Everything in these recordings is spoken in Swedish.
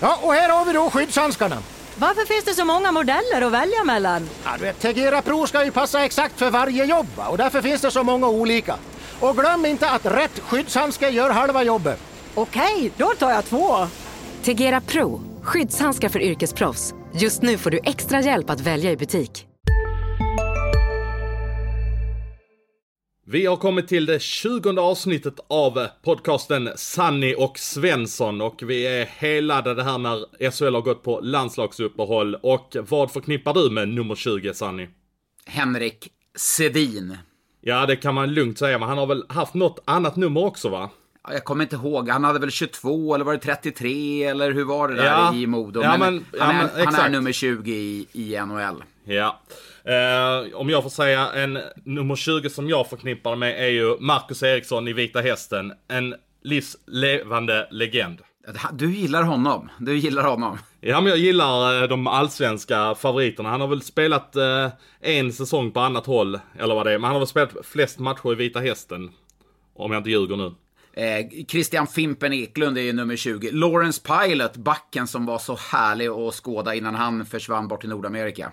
Ja, och här har vi då skyddshandskarna. Varför finns det så många modeller att välja mellan? Ja, du vet, Tegera Pro ska ju passa exakt för varje jobb och därför finns det så många olika. Och glöm inte att rätt skyddshandske gör halva jobbet. Okej, då tar jag två. Tegera Pro, skyddshandskar för yrkesproffs. Just nu får du extra hjälp att välja i butik. Vi har kommit till det tjugonde avsnittet av podcasten Sanni och Svensson och vi är heladdade här när SHL har gått på landslagsuppehåll. Och vad förknippar du med nummer 20, Sanni? Henrik Sedin. Ja, det kan man lugnt säga, men han har väl haft något annat nummer också, va? Ja, Jag kommer inte ihåg, han hade väl 22 eller var det 33 eller hur var det där Ja. i Modo? Ja, men, han, ja, är, men han är nummer 20 i, i NHL. Ja. Eh, om jag får säga en nummer 20 som jag förknippar med är ju Marcus Eriksson i Vita Hästen. En livslevande legend. Du gillar honom. Du gillar honom. Ja, men jag gillar eh, de allsvenska favoriterna. Han har väl spelat eh, en säsong på annat håll, eller vad det är. Men han har väl spelat flest matcher i Vita Hästen. Om jag inte ljuger nu. Eh, Christian Fimpen Eklund är ju nummer 20. Lawrence Pilot, backen som var så härlig att skåda innan han försvann bort till Nordamerika.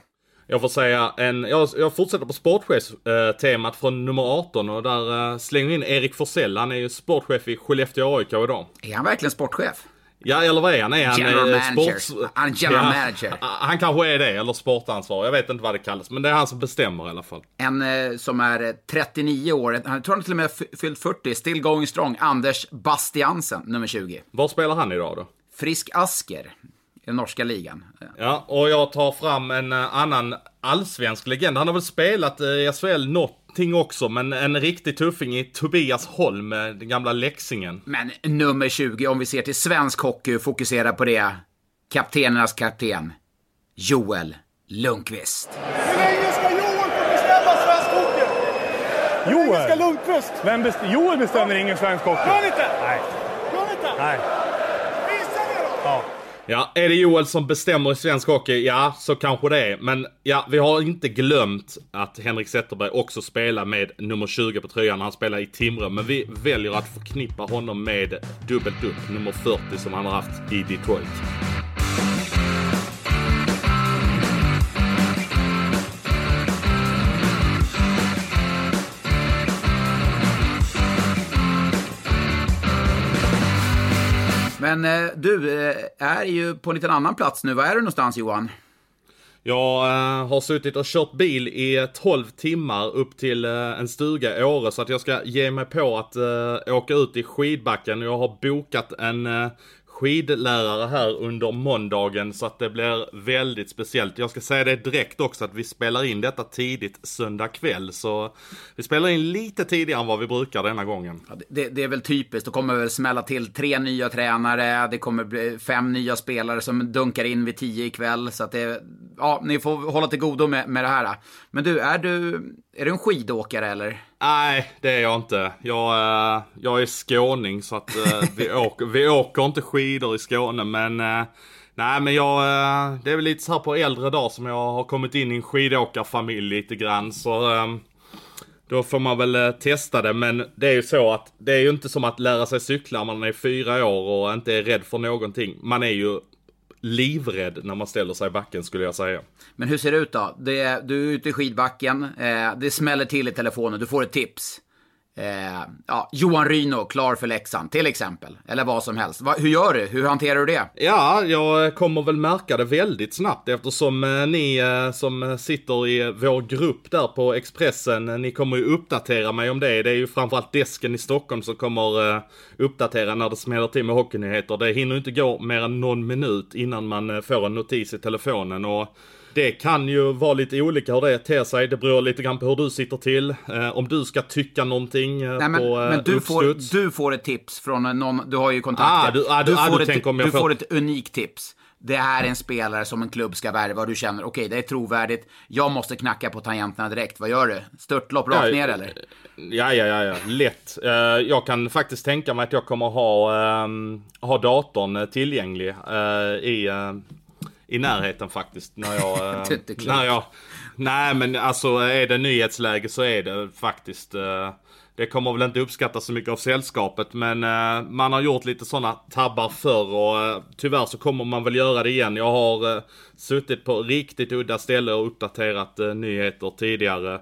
Jag får säga en, jag, jag fortsätter på sportchefstemat från nummer 18 och där eh, slänger in Erik Forsell. Han är ju sportchef i Skellefteå AIK idag. Är han verkligen sportchef? Ja, eller vad är han? Är han General eh, manager. sports- Han är general Ja, manager. Han kanske är det, eller sportansvarig. Jag vet inte vad det kallas, men det är han som bestämmer i alla fall. En eh, som är eh, 39 år, han tror han till och med fyllt 40, still going strong, Anders Bastiansen, nummer 20. Var spelar han idag då? Frisk Asker den norska ligan. Ja, och jag tar fram en eh, annan allsvensk legend. Han har väl spelat eh, i SHL någonting också, men en riktig tuffing i Tobias Holm, eh, den gamla Leksingen. Men nummer 20, om vi ser till svensk hockey och fokuserar på det, kaptenernas kapten, Joel Lundqvist. Hur länge ska Joel få bestämma svensk hockey? Hur länge ska Joel? Lundqvist? Vem best Joel bestämmer ingen svensk hockey. Gör han inte? Nej. Gör han inte? Nej. Visa det då! Ja. Ja, är det Joel som bestämmer i svensk hockey? Ja, så kanske det är. Men ja, vi har inte glömt att Henrik Zetterberg också spelar med nummer 20 på tröjan när han spelar i Timrå. Men vi väljer att förknippa honom med dubbelt upp, nummer 40 som han har haft i Detroit. Men eh, du eh, är ju på en liten annan plats nu. Var är du någonstans Johan? Jag eh, har suttit och kört bil i 12 timmar upp till en stuga i Åre så att jag ska ge mig på att åka ut i skidbacken. Jag har bokat en skidlärare här under måndagen så att det blir väldigt speciellt. Jag ska säga det direkt också att vi spelar in detta tidigt söndag kväll så vi spelar in lite tidigare än vad vi brukar denna gången. Ja, det, det är väl typiskt. Det kommer väl smälla till tre nya tränare. Det kommer bli fem nya spelare som dunkar in vid tio ikväll. Så att det, ja, ni får hålla till godo med, med det här. Men du, är du, är du en skidåkare eller? Nej, det är jag inte. Jag, eh, jag är skåning så att eh, vi, åker, vi åker inte skidor i Skåne men eh, Nej men jag, det är väl lite så här på äldre dag som jag har kommit in i en skidåkarfamilj lite grann så Då får man väl testa det men det är ju så att det är ju inte som att lära sig cykla när man är fyra år och inte är rädd för någonting. Man är ju livrädd när man ställer sig i backen skulle jag säga. Men hur ser det ut då? Det, du är ute i skidbacken, eh, det smäller till i telefonen, du får ett tips. Eh, ja, Johan Ryno, klar för Leksand, till exempel. Eller vad som helst. Va, hur gör du? Hur hanterar du det? Ja, jag kommer väl märka det väldigt snabbt eftersom eh, ni eh, som sitter i vår grupp där på Expressen, eh, ni kommer ju uppdatera mig om det. Det är ju framförallt desken i Stockholm som kommer eh, uppdatera när det smäller till med hockeynyheter. Det hinner ju inte gå mer än någon minut innan man eh, får en notis i telefonen och det kan ju vara lite olika hur det ter sig. Det beror lite grann på hur du sitter till. Eh, om du ska tycka någonting eh, Nej, men, på eh, men du, får, uppstuds. du får ett tips från någon, du har ju kontakter. Ah, du- ah, du- ah, får, du ett, du får- får ett unikt tips. Det här är en spelare som en klubb ska värva och du känner, okej, det är trovärdigt. Jag måste knacka på tangenterna direkt. Vad gör du? Störtlopp rakt Ja, ner eller? Ja, ja, ja, ja. lätt. Eh, jag kan faktiskt tänka mig att jag kommer ha, ehm, ha datorn eh, tillgänglig eh, i, i närheten faktiskt. När jag, eh, när jag, nej men alltså är det nyhetsläge så är det faktiskt eh, det kommer väl inte uppskattas så mycket av sällskapet men eh, man har gjort lite sådana tabbar förr och tyvärr så kommer man väl göra det igen. Jag har suttit på riktigt udda ställe och uppdaterat nyheter tidigare.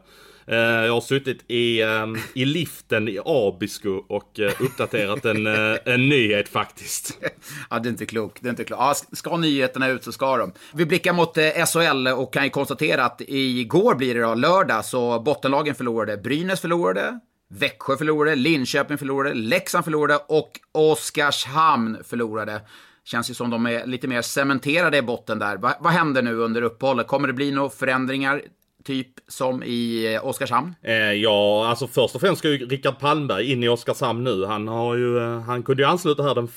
Eh, jag har suttit i, ehm, i liften i Abisko och eh, uppdaterat en, eh, en nyhet faktiskt. Ja, det är inte klokt. Det är inte klokt. Ja, ska nyheterna ut så ska de. Vi blickar mot SHL och kan ju konstatera att igår blir det då, lördag, så bottenlagen förlorade. Brynäs förlorade, Växjö förlorade, Linköping förlorade, Leksand förlorade och Oskarshamn förlorade. Känns ju som de är lite mer cementerade i botten där. Va, vad händer nu under uppehållet? Kommer det bli några förändringar? Typ som i eh, Oskarshamn? Eh, ja, alltså först och främst ska ju Rickard Palmberg in i Oskarshamn nu. Han har ju, eh, han kunde ju ansluta här den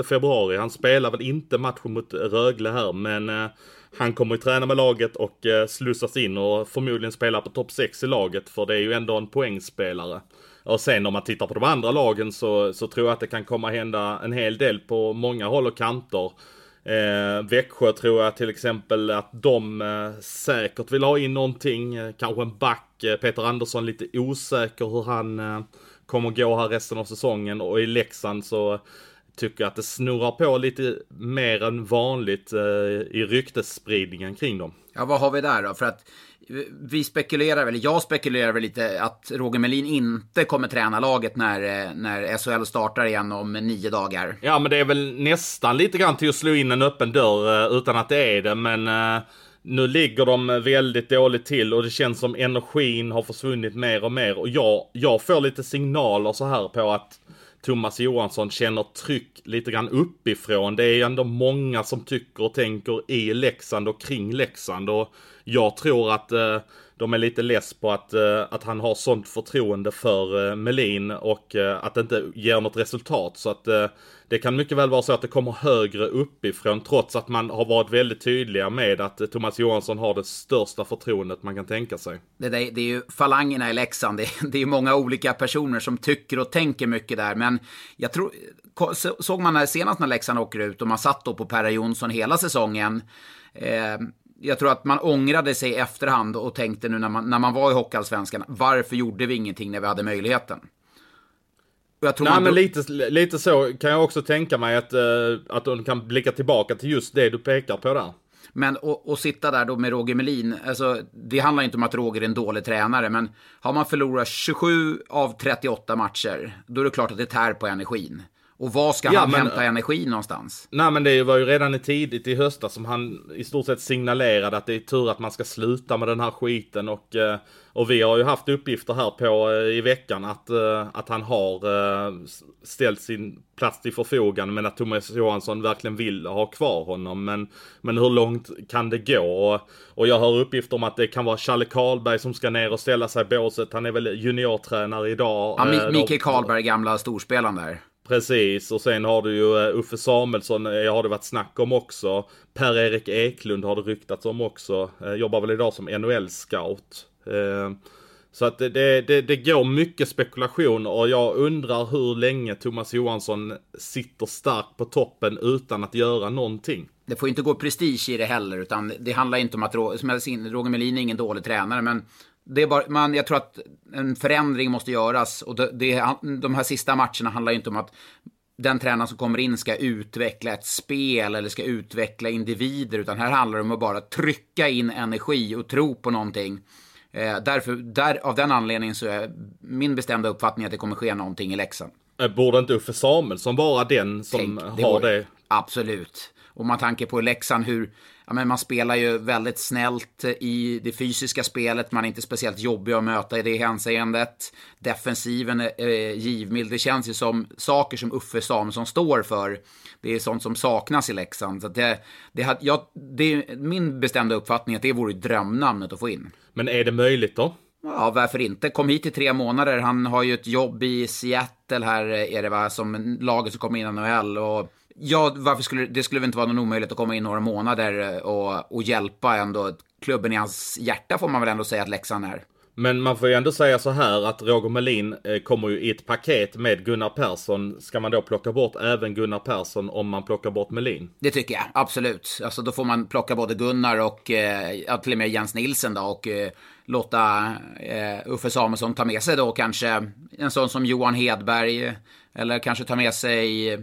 1 februari. Han spelar väl inte matchen mot Rögle här, men eh, han kommer ju träna med laget och eh, slussas in och förmodligen spela på topp 6 i laget, för det är ju ändå en poängspelare. Och sen om man tittar på de andra lagen så, så tror jag att det kan komma hända en hel del på många håll och kanter. Eh, Växjö tror jag till exempel att de eh, säkert vill ha in någonting. Eh, kanske en back. Eh, Peter Andersson lite osäker hur han eh, kommer gå här resten av säsongen. Och i Leksand så tycker jag att det snurrar på lite mer än vanligt eh, i ryktesspridningen kring dem. Ja, vad har vi där då? För att vi spekulerar väl, jag spekulerar väl lite att Roger Melin inte kommer träna laget när, eh, när SHL startar igen om nio dagar. Ja, men det är väl nästan lite grann till att slå in en öppen dörr eh, utan att det är det, men eh, nu ligger de väldigt dåligt till och det känns som energin har försvunnit mer och mer och jag, jag får lite signaler så här på att Thomas Johansson känner tryck lite grann uppifrån. Det är ändå många som tycker och tänker i Leksand och kring Leksand och jag tror att eh, de är lite less på att, eh, att han har sånt förtroende för eh, Melin och eh, att det inte ger något resultat. Så att eh, det kan mycket väl vara så att det kommer högre uppifrån trots att man har varit väldigt tydliga med att eh, Thomas Johansson har det största förtroendet man kan tänka sig. Det, där, det är ju falangerna i Leksand. Det, det är ju många olika personer som tycker och tänker mycket där. Men jag tror, såg man när, senast när Leksand åker ut och man satt då på Perra Jonsson hela säsongen. Eh, jag tror att man ångrade sig i efterhand och tänkte nu när man, när man var i Hockeyallsvenskan, varför gjorde vi ingenting när vi hade möjligheten? Och jag tror Nej men drog- lite, lite så kan jag också tänka mig att, eh, att de kan blicka tillbaka till just det du pekar på där. Men att sitta där då med Roger Melin, alltså, det handlar inte om att Roger är en dålig tränare, men har man förlorat 27 av 38 matcher, då är det klart att det tär på energin. Och var ska Ja, han men- hämta energi någonstans? Nej men det var ju redan i tidigt i höstas som han i stort sett signalerade att det är tur att man ska sluta med den här skiten och, eh, och vi har ju haft uppgifter här på eh, i veckan att, eh, att han har ställt sin plats till förfogande men att Thomas Johansson verkligen vill ha kvar honom. Men, men hur långt kan det gå? Och, och jag hör uppgifter om att det kan vara Challe Karlberg som ska ner och ställa sig i båset. Han är väl juniortränare idag. Ja, Mikael Karlberg, gamla storspelaren där. Precis, och sen har du ju eh, Uffe Samuelsson, eh, har det varit snack om också. Per-Erik Eklund har det ryktats om också. Eh, jobbar väl idag som NHL-scout. Så att det, det, det, går mycket spekulation och jag undrar hur länge Thomas Johansson sitter starkt på toppen utan att göra någonting. Det får inte gå prestige i det heller, utan det handlar inte om att som jag säger, Roger Melin är ingen dålig tränare, men det är bara, man, jag tror att en förändring måste göras och det, det, de här sista matcherna handlar inte om att den tränaren som kommer in ska utveckla ett spel eller ska utveckla individer, utan här handlar det om att bara trycka in energi och tro på någonting. Eh, därför, där, av den anledningen så är min bestämda uppfattning att det kommer ske någonting i Leksand. Eh, Borde inte Uffe Samuelsson vara den som Tänk, har vore- det? Absolut. Och man tanke på Leksand hur, ja men man spelar ju väldigt snällt i det fysiska spelet, man är inte speciellt jobbig att möta i det hänseendet. Defensiven är eh, givmild, det känns ju som saker som Uffe Samuelsson står för. Det är sånt som saknas i Leksand. Så det, det, had- ja, det är min bestämda uppfattning att det vore drömnamnet att få in. Men är det möjligt då? Ja, varför inte? Kom hit i tre månader. Han har ju ett jobb i Seattle här, är det va, som laget som kommer in i NHL. Och ja, varför skulle det skulle väl inte vara någon omöjligt att komma in några månader och, och hjälpa ändå klubben i hans hjärta får man väl ändå säga att Leksand är. Men man får ju ändå säga så här att Roger Melin eh, kommer ju i ett paket med Gunnar Persson. Ska man då plocka bort även Gunnar Persson om man plockar bort Melin? Det tycker jag, absolut. Alltså då får man plocka både Gunnar och eh, till och med Jens Nilsen då och eh, låta eh, Uffe Samuelsson ta med sig då kanske en sån som Johan Hedberg eller kanske ta med sig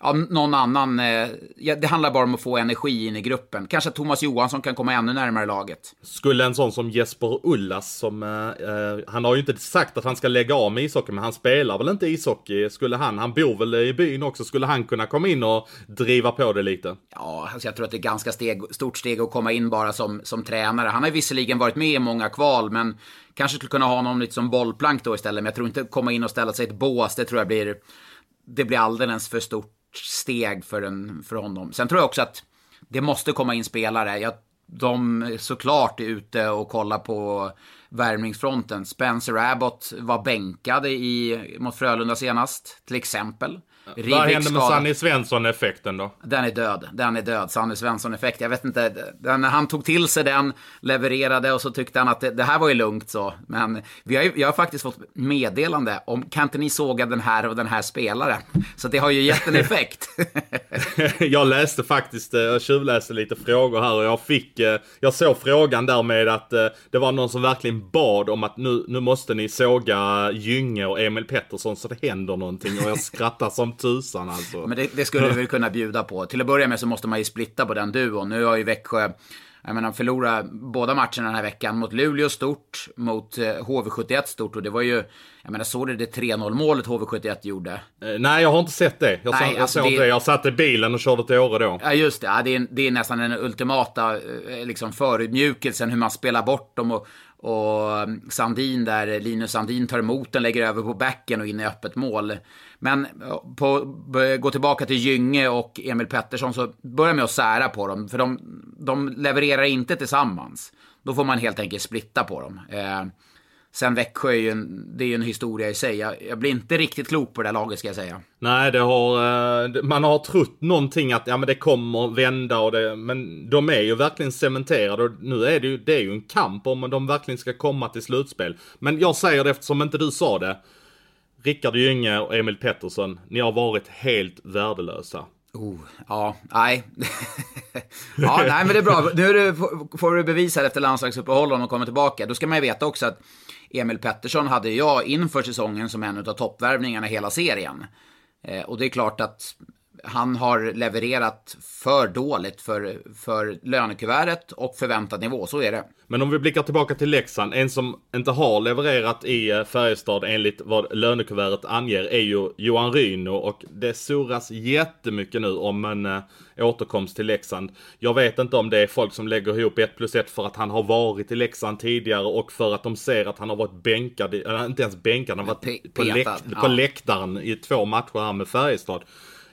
ja, någon annan. Eh, det handlar bara om att få energi in i gruppen. Kanske att Thomas Johansson kan komma ännu närmare laget. Skulle en sån som Jesper Ullas, som, eh, eh, han har ju inte sagt att han ska lägga av med ishockey, men han spelar väl inte ishockey? Skulle han, han bor väl i byn också, skulle han kunna komma in och driva på det lite? Ja, alltså jag tror att det är ganska steg, stort steg att komma in bara som, som tränare. Han har visserligen varit med i många kval, men kanske skulle kunna ha honom lite som bollplank då istället. Men jag tror inte komma in och ställa sig i ett bås, det tror jag blir, det blir alldeles för stort steg för, en, för honom. Sen tror jag också att det måste komma in spelare. Jag, de såklart är ute och kollar på värmningsfronten. Spencer Abbott var bänkad i, mot Frölunda senast, till exempel. Rivik Vad hände med Sanny Svensson-effekten då? Den är död. Den är död. Sanny Svensson-effekt. Jag vet inte. Den, han tog till sig den, levererade och så tyckte han att det, det här var ju lugnt så. Men vi har, jag har faktiskt fått meddelande om kan inte ni såga den här och den här spelaren? Så det har ju gett en effekt. jag läste faktiskt, eh, jag tjuvläste lite frågor här och jag fick, eh, jag såg frågan där med att eh, det var någon som verkligen bad om att nu, nu måste ni såga Gynge och Emil Pettersson så det händer någonting och jag skrattar som tusan alltså. Men det, det skulle vi väl kunna bjuda på. Till att börja med så måste man ju splitta på den duon. Nu har ju Växjö jag menar, förlora båda matcherna den här veckan mot Luleå stort, mot HV71 stort och det var ju, jag menar, såg du det 3-0 målet HV71 gjorde? Eh, nej, jag har inte sett det. Jag, nej, så, alltså såg det... det. Jag satt i bilen och körde till Åre då. Ja, just det. Ja, det, är, det är nästan den ultimata eh, liksom, förödmjukelsen, hur man spelar bort dem och, och Sandin där, Linus Sandin tar emot den, lägger över på backen och in i öppet mål. Men eh, på, gå tillbaka till Gynge och Emil Pettersson så börjar med att sära på dem. För de, de levererar inte tillsammans. Då får man helt enkelt splitta på dem. Eh, sen Växjö är ju en, det är ju en historia i sig. Jag, jag, blir inte riktigt klok på det där laget ska jag säga. Nej, det har, eh, man har trott någonting att ja, men det kommer vända och det, men de är ju verkligen cementerade och nu är det ju, det är ju en kamp om de verkligen ska komma till slutspel. Men jag säger det eftersom inte du sa det. Rickard Gynge och Emil Pettersson, ni har varit helt värdelösa. Oh, ja, nej. ja, nej, men det är bra. Nu är det, får du bevisa efter landslagsuppehåll om de kommer tillbaka. Då ska man ju veta också att Emil Pettersson hade jag inför säsongen som en av toppvärvningarna i hela serien. Eh, och det är klart att han har levererat för dåligt för, för lönekuvertet och förväntad nivå, så är det. Men om vi blickar tillbaka till Leksand, en som inte har levererat i eh, Färjestad enligt vad lönekuvertet anger är ju Johan Ryno och det surras jättemycket nu om en äh, återkomst till Leksand. Jag vet inte om det är folk som lägger ihop ett plus ett för att han har varit i Leksand tidigare och för att de ser att han har varit bänkad, eller inte ens bänkad, han har varit på, läkt, på läktaren i två matcher här med Färjestad.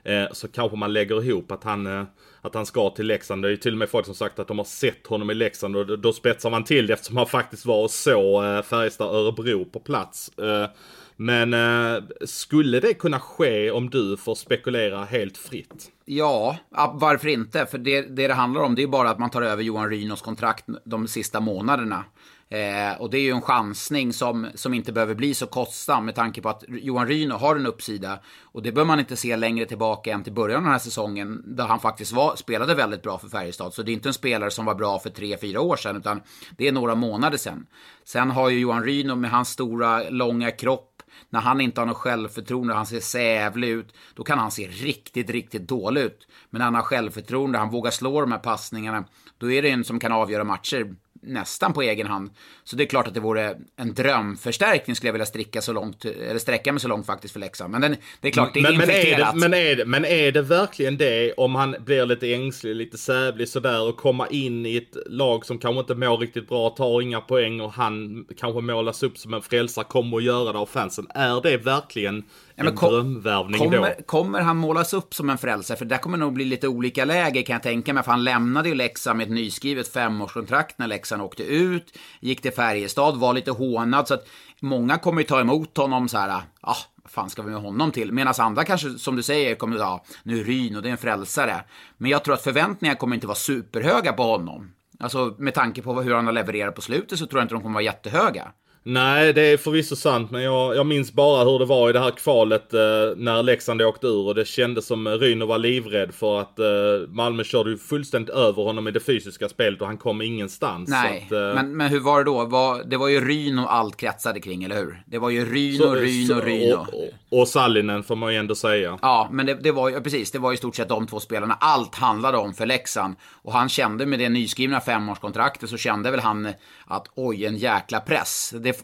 Eh, så kanske man lägger ihop att han, eh, att han ska till Leksand. Det är ju till och med folk som sagt att de har sett honom i Leksand och då spetsar man till det eftersom han faktiskt var och såg eh, Färjestad-Örebro på plats. Eh, men eh, skulle det kunna ske om du får spekulera helt fritt? Ja, varför inte? För det det, det handlar om det är bara att man tar över Johan Rynos kontrakt de sista månaderna. Eh, och det är ju en chansning som, som inte behöver bli så kostsam med tanke på att Johan Ryno har en uppsida. Och det bör man inte se längre tillbaka än till början av den här säsongen, där han faktiskt var, spelade väldigt bra för Färjestad. Så det är inte en spelare som var bra för tre, fyra år sedan, utan det är några månader sedan. Sen har ju Johan Ryno med hans stora, långa kropp när han inte har något självförtroende, han ser sävlig ut, då kan han se riktigt, riktigt dålig ut. Men när han har självförtroende, han vågar slå de här passningarna, då är det en som kan avgöra matcher nästan på egen hand. Så det är klart att det vore en drömförstärkning skulle jag vilja sträcka så långt, eller sträcka mig så långt faktiskt för Leksand. Men den, det är klart, det är men, infekterat. Men är det, men, är det, men är det verkligen det om han blir lite ängslig, lite sävlig sådär och komma in i ett lag som kanske inte mår riktigt bra, tar inga poäng och han kanske målas upp som en frälsare, kommer att göra det av fansen. Är det verkligen Ja, en kom, drömvärvning kommer, då. Kommer han målas upp som en frälsare? För det kommer nog bli lite olika läger kan jag tänka mig. För han lämnade ju Leksand med ett nyskrivet femårskontrakt när Leksand åkte ut. Gick till Färjestad, var lite hånad. Så att många kommer ju ta emot honom så här, ah, vad fan ska vi med honom till? Medan andra kanske, som du säger, kommer att ah, nu är Ryn och det är en frälsare. Men jag tror att förväntningarna kommer inte vara superhöga på honom. Alltså med tanke på hur han har levererat på slutet så tror jag inte de kommer vara jättehöga. Nej, det är förvisso sant, men jag, jag minns bara hur det var i det här kvalet eh, när Leksand åkte ur och det kändes som Ryno var livrädd för att eh, Malmö körde ju fullständigt över honom i det fysiska spelet och han kom ingenstans. Nej, att, eh, men, men hur var det då? Var, det var ju Ryno allt kretsade kring, eller hur? Det var ju Ryno, Ryno, Ryno. Och, och, och Sallinen får man ju ändå säga. Ja, men det, det var ju, precis, det var ju i stort sett de två spelarna allt handlade om för Leksand. Och han kände med det nyskrivna femårskontraktet så kände väl han att oj, en jäkla press. Det,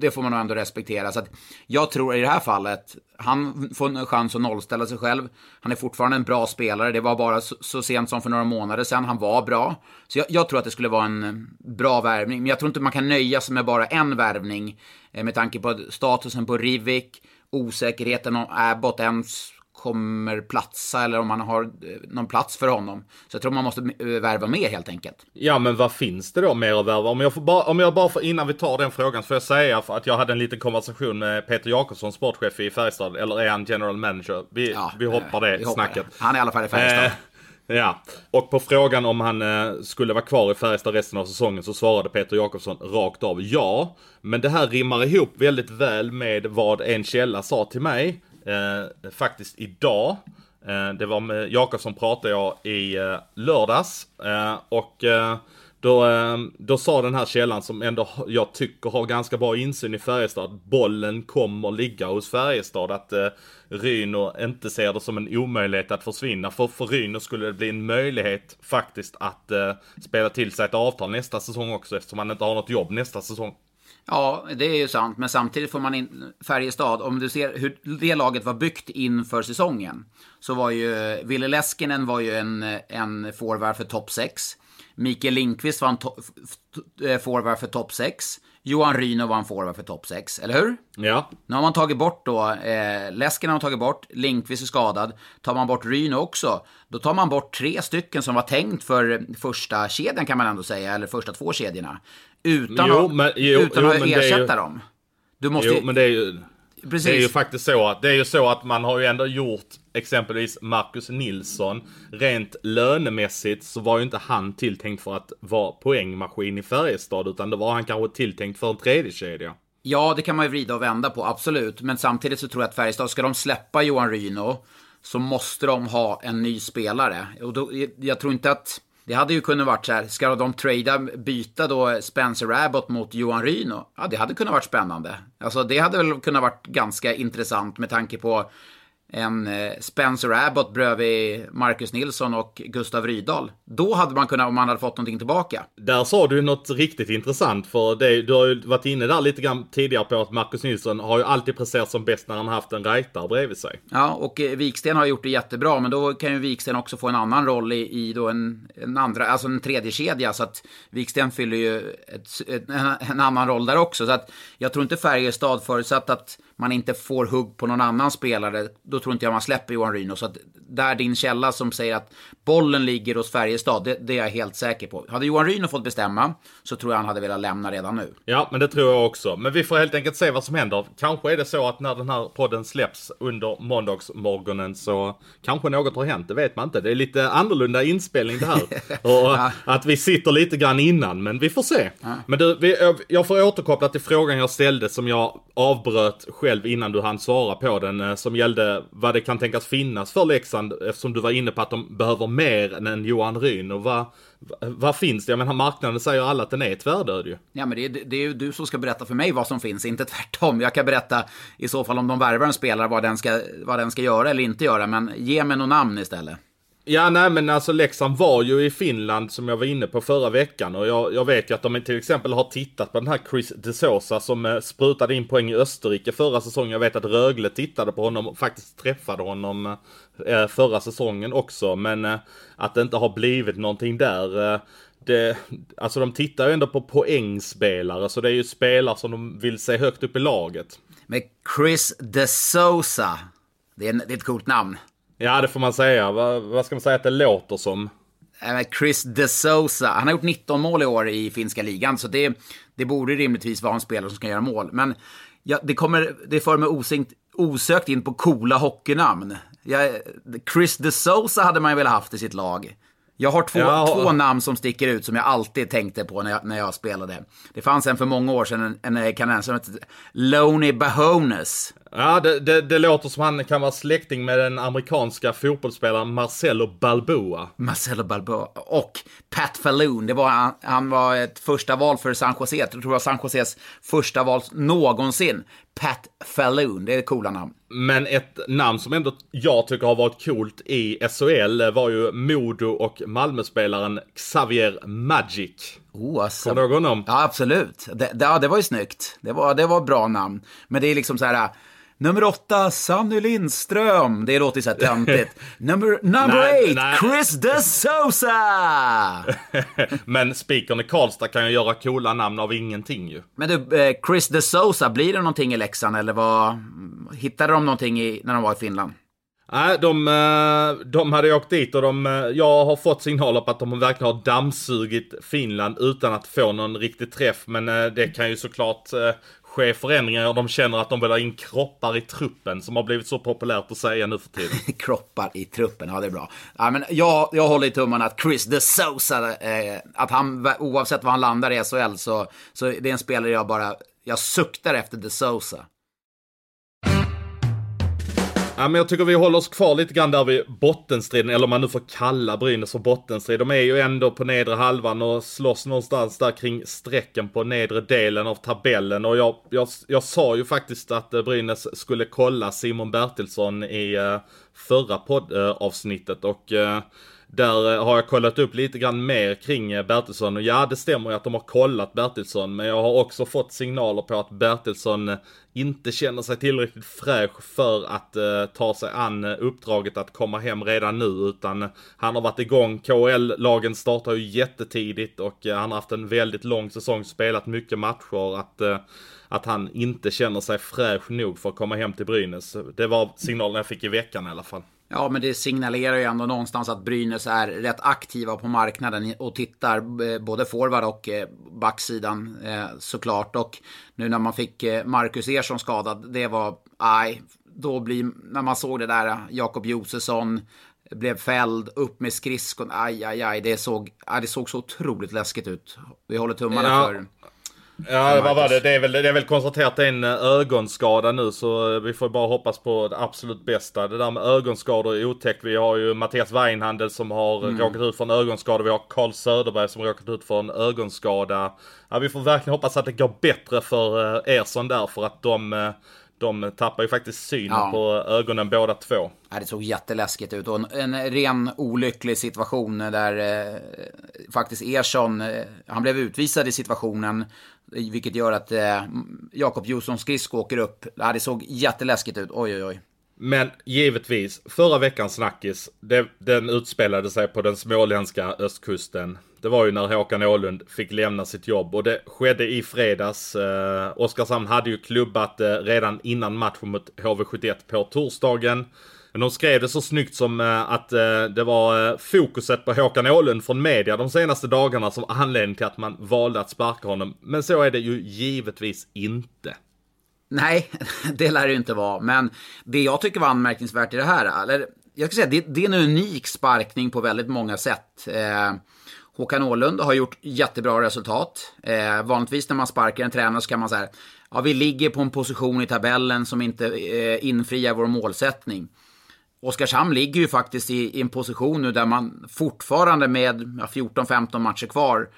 det får man nog ändå respektera. Så att jag tror i det här fallet, han får en chans att nollställa sig själv. Han är fortfarande en bra spelare. Det var bara så, så sent som för några månader sedan han var bra. Så jag, jag, tror att det skulle vara en eh, bra värvning. Men jag tror inte man kan nöja sig med bara en värvning. Eh, med tanke på statusen på Rivik, osäkerheten om Abbott ens kommer platsa eller om man har eh, någon plats för honom. Så jag tror man måste eh, värva mer helt enkelt. Ja, men vad finns det då mer att värva? Om jag, får bara, om jag bara får, innan vi tar den frågan, så får jag säga att jag hade en liten konversation med Peter Jakobsson, sportchef i Färjestad. Eller är han general manager? Vi, ja, vi hoppar det vi hoppar snacket. Det. Han är i alla fall i Färjestad. Eh, Ja, och på frågan om han eh, skulle vara kvar i Färjestad resten av säsongen så svarade Peter Jakobsson rakt av ja. Men det här rimmar ihop väldigt väl med vad en källa sa till mig eh, faktiskt idag. Eh, det var med Jakobsson pratade jag i eh, lördags. Eh, och eh, då, eh, då sa den här källan som ändå jag tycker har ganska bra insyn i Färjestad. Bollen kommer ligga hos Färjestad. Att eh, Ryno inte ser det som en omöjlighet att försvinna. För, för Ryno skulle det bli en möjlighet faktiskt att eh, spela till sig ett avtal nästa säsong också eftersom han inte har något jobb nästa säsong. Ja, det är ju sant. Men samtidigt får man in Färjestad, om du ser hur det laget var byggt inför säsongen. Så var ju Ville Leskinen var ju en, en forward för topp 6. Mikael Lindqvist var en eh, forward för topp 6. Johan Ryno var en forward för topp 6, eller hur? Ja. Nu har man tagit bort då, eh, Leskinen har man tagit bort, Lindqvist är skadad. Tar man bort Ryno också, då tar man bort tre stycken som var tänkt för första kedjan kan man ändå säga, eller första två kedjorna. Utan, jo, att, men, jo, utan jo, att ersätta ju, dem. Du måste jo, men det är ju... Precis. Det är ju faktiskt så att, det är ju så att man har ju ändå gjort exempelvis Marcus Nilsson. Rent lönemässigt så var ju inte han tilltänkt för att vara poängmaskin i Färjestad utan det var han kanske tilltänkt för en tredje kedja. Ja, det kan man ju vrida och vända på, absolut. Men samtidigt så tror jag att Färjestad, ska de släppa Johan Ryno så måste de ha en ny spelare. Och då, jag tror inte att det hade ju kunnat varit så här, ska de trada, byta då Spencer Abbott mot Johan Ryno? Ja, det hade kunnat varit spännande. Alltså det hade väl kunnat varit ganska intressant med tanke på en eh, Spencer Abbott bredvid Marcus Nilsson och Gustav Rydahl. Då hade man kunnat, om man hade fått någonting tillbaka. Där sa du något riktigt intressant, för det, du har ju varit inne där lite grann tidigare på att Marcus Nilsson har ju alltid presterat som bäst när han haft en rightare bredvid sig. Ja, och eh, Viksten har gjort det jättebra, men då kan ju Viksten också få en annan roll i, i då en, en andra, alltså en tredje kedja så att Viksten fyller ju ett, en, en annan roll där också. Så att jag tror inte Färjestad, förutsatt att man inte får hugg på någon annan spelare, då tror inte jag man släpper Johan Ryno. Så att där din källa som säger att bollen ligger hos Färjestad, det, det är jag helt säker på. Hade Johan Ryno fått bestämma så tror jag han hade velat lämna redan nu. Ja, men det tror jag också. Men vi får helt enkelt se vad som händer. Kanske är det så att när den här podden släpps under måndagsmorgonen så kanske något har hänt, det vet man inte. Det är lite annorlunda inspelning det här. Och ja. att vi sitter lite grann innan, men vi får se. Ja. Men du, vi, jag får återkoppla till frågan jag ställde som jag avbröt själv innan du hann svara på den. Eh, som gällde vad det kan tänkas finnas för Leksand eftersom du var inne på att de behöver mer än en Johan Ryn. Och vad, vad finns det? Jag menar marknaden säger alla att den är tvärdöd ju. Ja men det är, det är ju du som ska berätta för mig vad som finns, inte tvärtom. Jag kan berätta i så fall om de värvar en spelare vad den ska, vad den ska göra eller inte göra. Men ge mig något namn istället. Ja, nej men alltså Leksand var ju i Finland som jag var inne på förra veckan och jag, jag vet ju att de till exempel har tittat på den här Chris de Sosa som eh, sprutade in poäng i Österrike förra säsongen. Jag vet att Rögle tittade på honom och faktiskt träffade honom eh, eh förra säsongen också. Men eh, att det inte har blivit någonting där. Eh, det, alltså de tittar ju ändå på poängspelare så det är ju spelare som de vill se högt upp i laget. Men Chris de Sosa, det är, det är ett coolt namn. Ja, det får man säga. Vad, vad ska man säga att det låter som? Chris de Souza. Han har gjort 19 mål i år i finska ligan, så det, det borde rimligtvis vara en spelare som ska göra mål. Men ja, det, kommer, det för mig osynkt, osökt in på coola hockeynamn. Ja, Chris de Souza hade man ju velat haft i sitt lag. Jag har två, Ja. två namn som sticker ut som jag alltid tänkte på när jag, när jag spelade. Det fanns en för många år sedan, en, en kanadensare som hette Loney Bahones. Ja, det, det, det låter som han kan vara släkting med den amerikanska fotbollsspelaren Marcelo Balboa. Marcelo Balboa och Pat Falloon. Det var, han, han var ett första val för San Jose. Jag tror det var San Joses första val någonsin. Pat Falloon, det är coola namn. Men ett namn som ändå jag tycker har varit coolt i SHL var ju Modo och Malmöspelaren Xavier Magic. Oh, alltså. Kommer du ihåg honom? Ja, absolut. Det, det, ja, det var ju snyggt. Det var, det var bra namn. Men det är liksom så här... Nummer åtta, Sanny Lindström. Det låter så här töntigt. Number, number Nej, eight, nej. Chris de Sousa! Men speakern i Karlstad kan ju göra coola namn av ingenting ju. Men du, eh, Chris de Sousa, blir det någonting i Leksand eller vad? Hittade de någonting i, när de var i Finland? Nej, de, eh, de hade åkt dit och de, eh, jag har fått signaler på att de verkligen har dammsugit Finland utan att få någon riktig träff. Men det kan ju såklart ske förändringar och de känner att de vill ha in kroppar i truppen som har blivit så populärt att säga nu för tiden. Kroppar i truppen, ja det är bra. Ja, men jag, jag håller i tummarna att Chris de Sousa, eh, att han oavsett var han landar i SHL så, så det är en spelare jag bara, jag suktar efter de Sousa. Ja, men jag tycker vi håller oss kvar lite grann där vid bottenstriden, eller om man nu får kalla Brynäs för bottenstrid. De är ju ändå på nedre halvan och slåss någonstans där kring strecken på nedre delen av tabellen. Och jag, jag, jag sa ju faktiskt att eh, Brynäs skulle kolla Simon Bertilsson i eh, förra poddavsnittet och eh, där har jag kollat upp lite grann mer kring Bertilsson och ja, det stämmer ju att de har kollat Bertilsson, men jag har också fått signaler på att Bertilsson inte känner sig tillräckligt fräsch för att eh, ta sig an eh, uppdraget att komma hem redan nu, utan han har varit igång. KHL-lagen startar ju jättetidigt och eh, han har haft en väldigt lång säsong, spelat mycket matcher, att eh, att han inte känner sig fräsch nog för att komma hem till Brynäs. Det var signalen jag fick i veckan i alla fall. Ja, men det signalerar ju ändå någonstans att Brynäs är rätt aktiva på marknaden och tittar eh, både forward och eh, backsidan eh, såklart. Och nu när man fick Marcus Ersson skadad, det var, nej, då blir, när man såg det där, Jakob Josefsson blev fälld, upp med skridskon, aj, aj, aj, det såg, aj, det såg så otroligt läskigt ut. Vi håller tummarna Ja. för Ja, vad var det? Det är, väl, det är väl konstaterat det är en eh, ögonskada nu så eh, vi får bara hoppas på det absolut bästa. Det där med ögonskador är otäckt. Vi har ju Mattias Weinhandel som har Mm. råkat ut för en ögonskada. Vi har Carl Söderberg som har råkat ut för en ögonskada. Ja, vi får verkligen hoppas att det går bättre för eh, Ersson där för att de, de tappar ju faktiskt synen Ja. på ögonen båda två. Ja, det såg jätteläskigt ut och en, en ren olycklig situation där eh, faktiskt Ersson, eh, han blev utvisad i situationen, vilket gör att eh, Jakob Jonssons skridsko åker upp. Ja, det såg jätteläskigt ut, oj oj oj. Men givetvis, förra veckans snackis, det, den utspelade sig på den småländska östkusten. Det var ju när Håkan Ålund fick lämna sitt jobb och det skedde i fredags. Eh, Oskarshamn hade ju klubbat eh, redan innan matchen mot HV71 på torsdagen. Men de skrev det så snyggt som eh, att eh, det var eh, fokuset på Håkan Ålund från media de senaste dagarna som anledning till att man valde att sparka honom. Men så är det ju givetvis inte. Nej, det lär det ju inte vara. Men det jag tycker var anmärkningsvärt i det här, eller jag ska säga, det, det är en unik sparkning på väldigt många sätt. Eh, Håkan Åhlund har gjort jättebra resultat. Eh, vanligtvis när man sparkar en tränare så kan man säga, ja vi ligger på en position i tabellen som inte eh, infriar vår målsättning. Oskarshamn ligger ju faktiskt i, i en position nu där man fortfarande med ja, 14-15 matcher kvar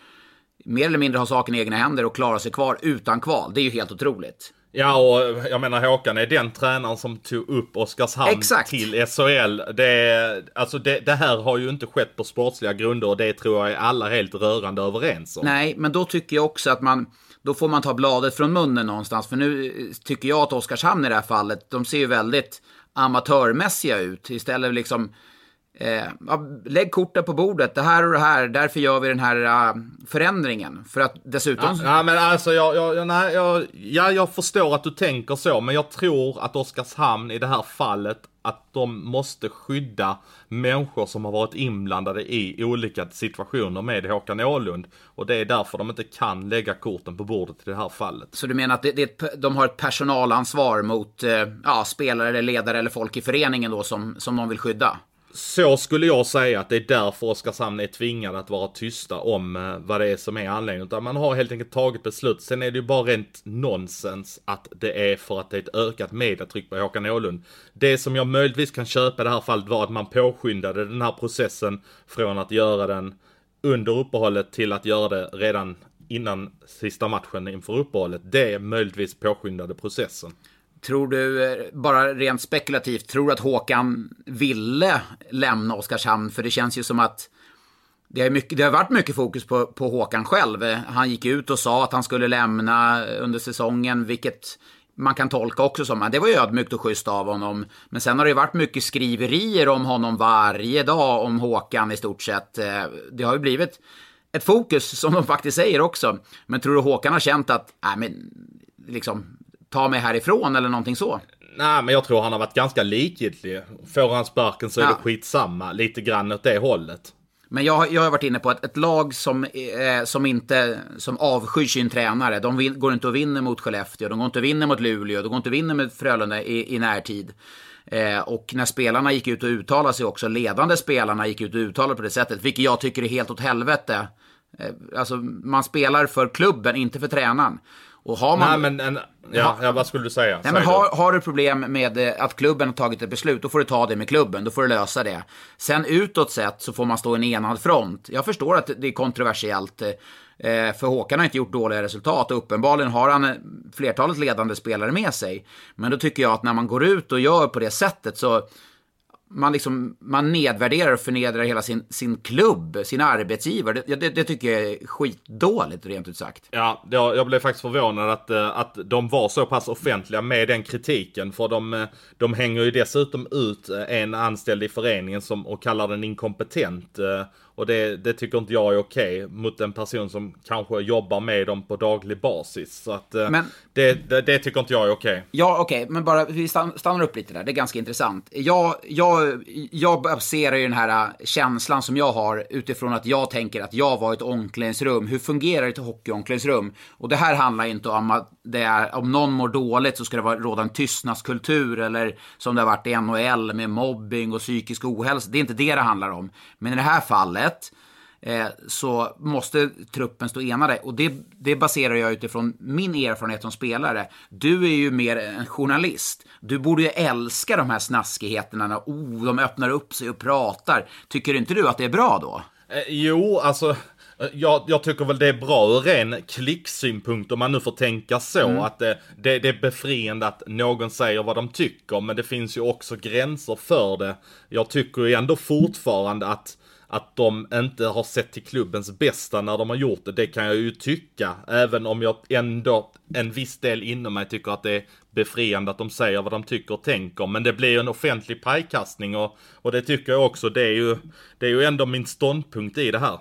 mer eller mindre har saken i egna händer och klarar sig kvar utan kval. Det är ju helt otroligt. Ja, och jag menar Håkan är den tränaren som tog upp Oskarshamn Exakt. till SHL. Det, alltså det, det här har ju inte skett på sportsliga grunder och det tror jag är alla helt rörande överens om. Nej, men då tycker jag också att man, då får man ta bladet från munnen någonstans. För nu tycker jag att Oskarshamn i det här fallet, de ser ju väldigt amatörmässiga ut. Istället liksom, eh, ja, lägg korten på bordet, det här och det här, därför gör vi den här eh, förändringen. För att dessutom... Ja men alltså jag, jag, jag, nej, jag, ja, jag förstår att du tänker så men jag tror att Oskarshamn i det här fallet att de måste skydda människor som har varit inblandade i olika situationer med Håkan Åhlund. Och det är därför de inte kan lägga korten på bordet i det här fallet. Så du menar att det, det, de har ett personalansvar mot eh, ja, spelare, ledare eller folk i föreningen då som, som de vill skydda? Så skulle jag säga att det är därför Oskarshamn är tvingade att vara tysta om eh, vad det är som är anledningen. Utan man har helt enkelt tagit beslut. Sen är det ju bara rent nonsens att det är för att det är ett ökat mediatryck på Håkan Åhlund. Det som jag möjligtvis kan köpa i det här fallet var att man påskyndade den här processen från att göra den under uppehållet till att göra det redan innan sista matchen inför uppehållet. Det möjligtvis påskyndade processen. Tror du, bara rent spekulativt, tror du att Håkan ville lämna Oskarshamn? För det känns ju som att det har, mycket, det har varit mycket fokus på, på Håkan själv. Han gick ut och sa att han skulle lämna under säsongen, vilket man kan tolka också som att det var ödmjukt och schysst av honom. Men sen har det varit mycket skriverier om honom varje dag, om Håkan i stort sett. Eh, det har ju blivit ett fokus, som de faktiskt säger också. Men tror du Håkan har känt att, nej men, liksom, ta mig härifrån eller någonting så? Nej, men jag tror han har varit ganska likgiltig. Får han sparken så är Ja. det skitsamma. Lite grann åt det hållet. Men jag, jag har varit inne på att ett lag som, eh, som inte som avskyr sin tränare, de vin, går inte och vinner mot Skellefteå, de går inte och vinner mot Luleå, de går inte och vinner med Frölunda i, i närtid. Eh, och när spelarna gick ut och uttalade sig också, ledande spelarna gick ut och uttalade på det sättet, vilket jag tycker är helt åt helvete. Eh, alltså, man spelar för klubben, inte för tränaren. Och har man... Nej, men en, ja, ja, vad skulle du säga? Nej, men har, har du problem med eh, att klubben har tagit ett beslut, då får du ta det med klubben, då får du lösa det. Sen utåt sett så får man stå i en enad front. Jag förstår att det är kontroversiellt, eh, för Håkan har inte gjort dåliga resultat och uppenbarligen har han eh, flertalet ledande spelare med sig. Men då tycker jag att när man går ut och gör på det sättet så man, liksom, man nedvärderar och förnedrar hela sin, sin klubb, sin arbetsgivare. Det, det, det tycker jag är skitdåligt, rent ut sagt. Ja, jag, jag blev faktiskt förvånad att, eh, att de var så pass offentliga med den kritiken. För de, eh, de hänger ju dessutom ut eh, en anställd i föreningen som, och kallar den inkompetent eh, Och det, det tycker inte jag är okej mot en person som kanske jobbar med dem på daglig basis. Så att eh, Men- det, det, det tycker inte jag är okej. Ja, okej, men bara vi stan- stannar upp lite där. Det är ganska intressant. Jag, jag, jag baserar ju den här äh, känslan som jag har utifrån att jag tänker att jag var ett omklädningsrum. Hur fungerar ett hockeyomklädningsrum? Och det här handlar inte om att det är, om någon mår dåligt så ska det vara, råda en tystnadskultur eller som det har varit i NHL med mobbing och psykisk ohälsa. Det är inte det det handlar om. Men i det här fallet eh, så måste truppen stå enade. Och det, det baserar jag utifrån min erfarenhet som spelare. Du är ju mer en journalist. Du borde ju älska de här snaskigheterna när oh, de öppnar upp sig och pratar. Tycker inte du att det är bra då? Eh, jo, alltså. eh, Jag, jag tycker väl det är bra ur ren klicksynpunkt om man nu får tänka så. Att det, det, det är befriande att någon säger vad de tycker. Men det finns ju också gränser för det. Jag tycker ju ändå fortfarande att att de inte har sett till klubbens bästa när de har gjort det, det kan jag ju tycka. Även om jag ändå, en viss del inom mig tycker att det är befriande att de säger vad de tycker och tänker. Men det blir ju en offentlig pajkastning och, och det tycker jag också. Det är, ju, det är ju ändå min ståndpunkt i det här.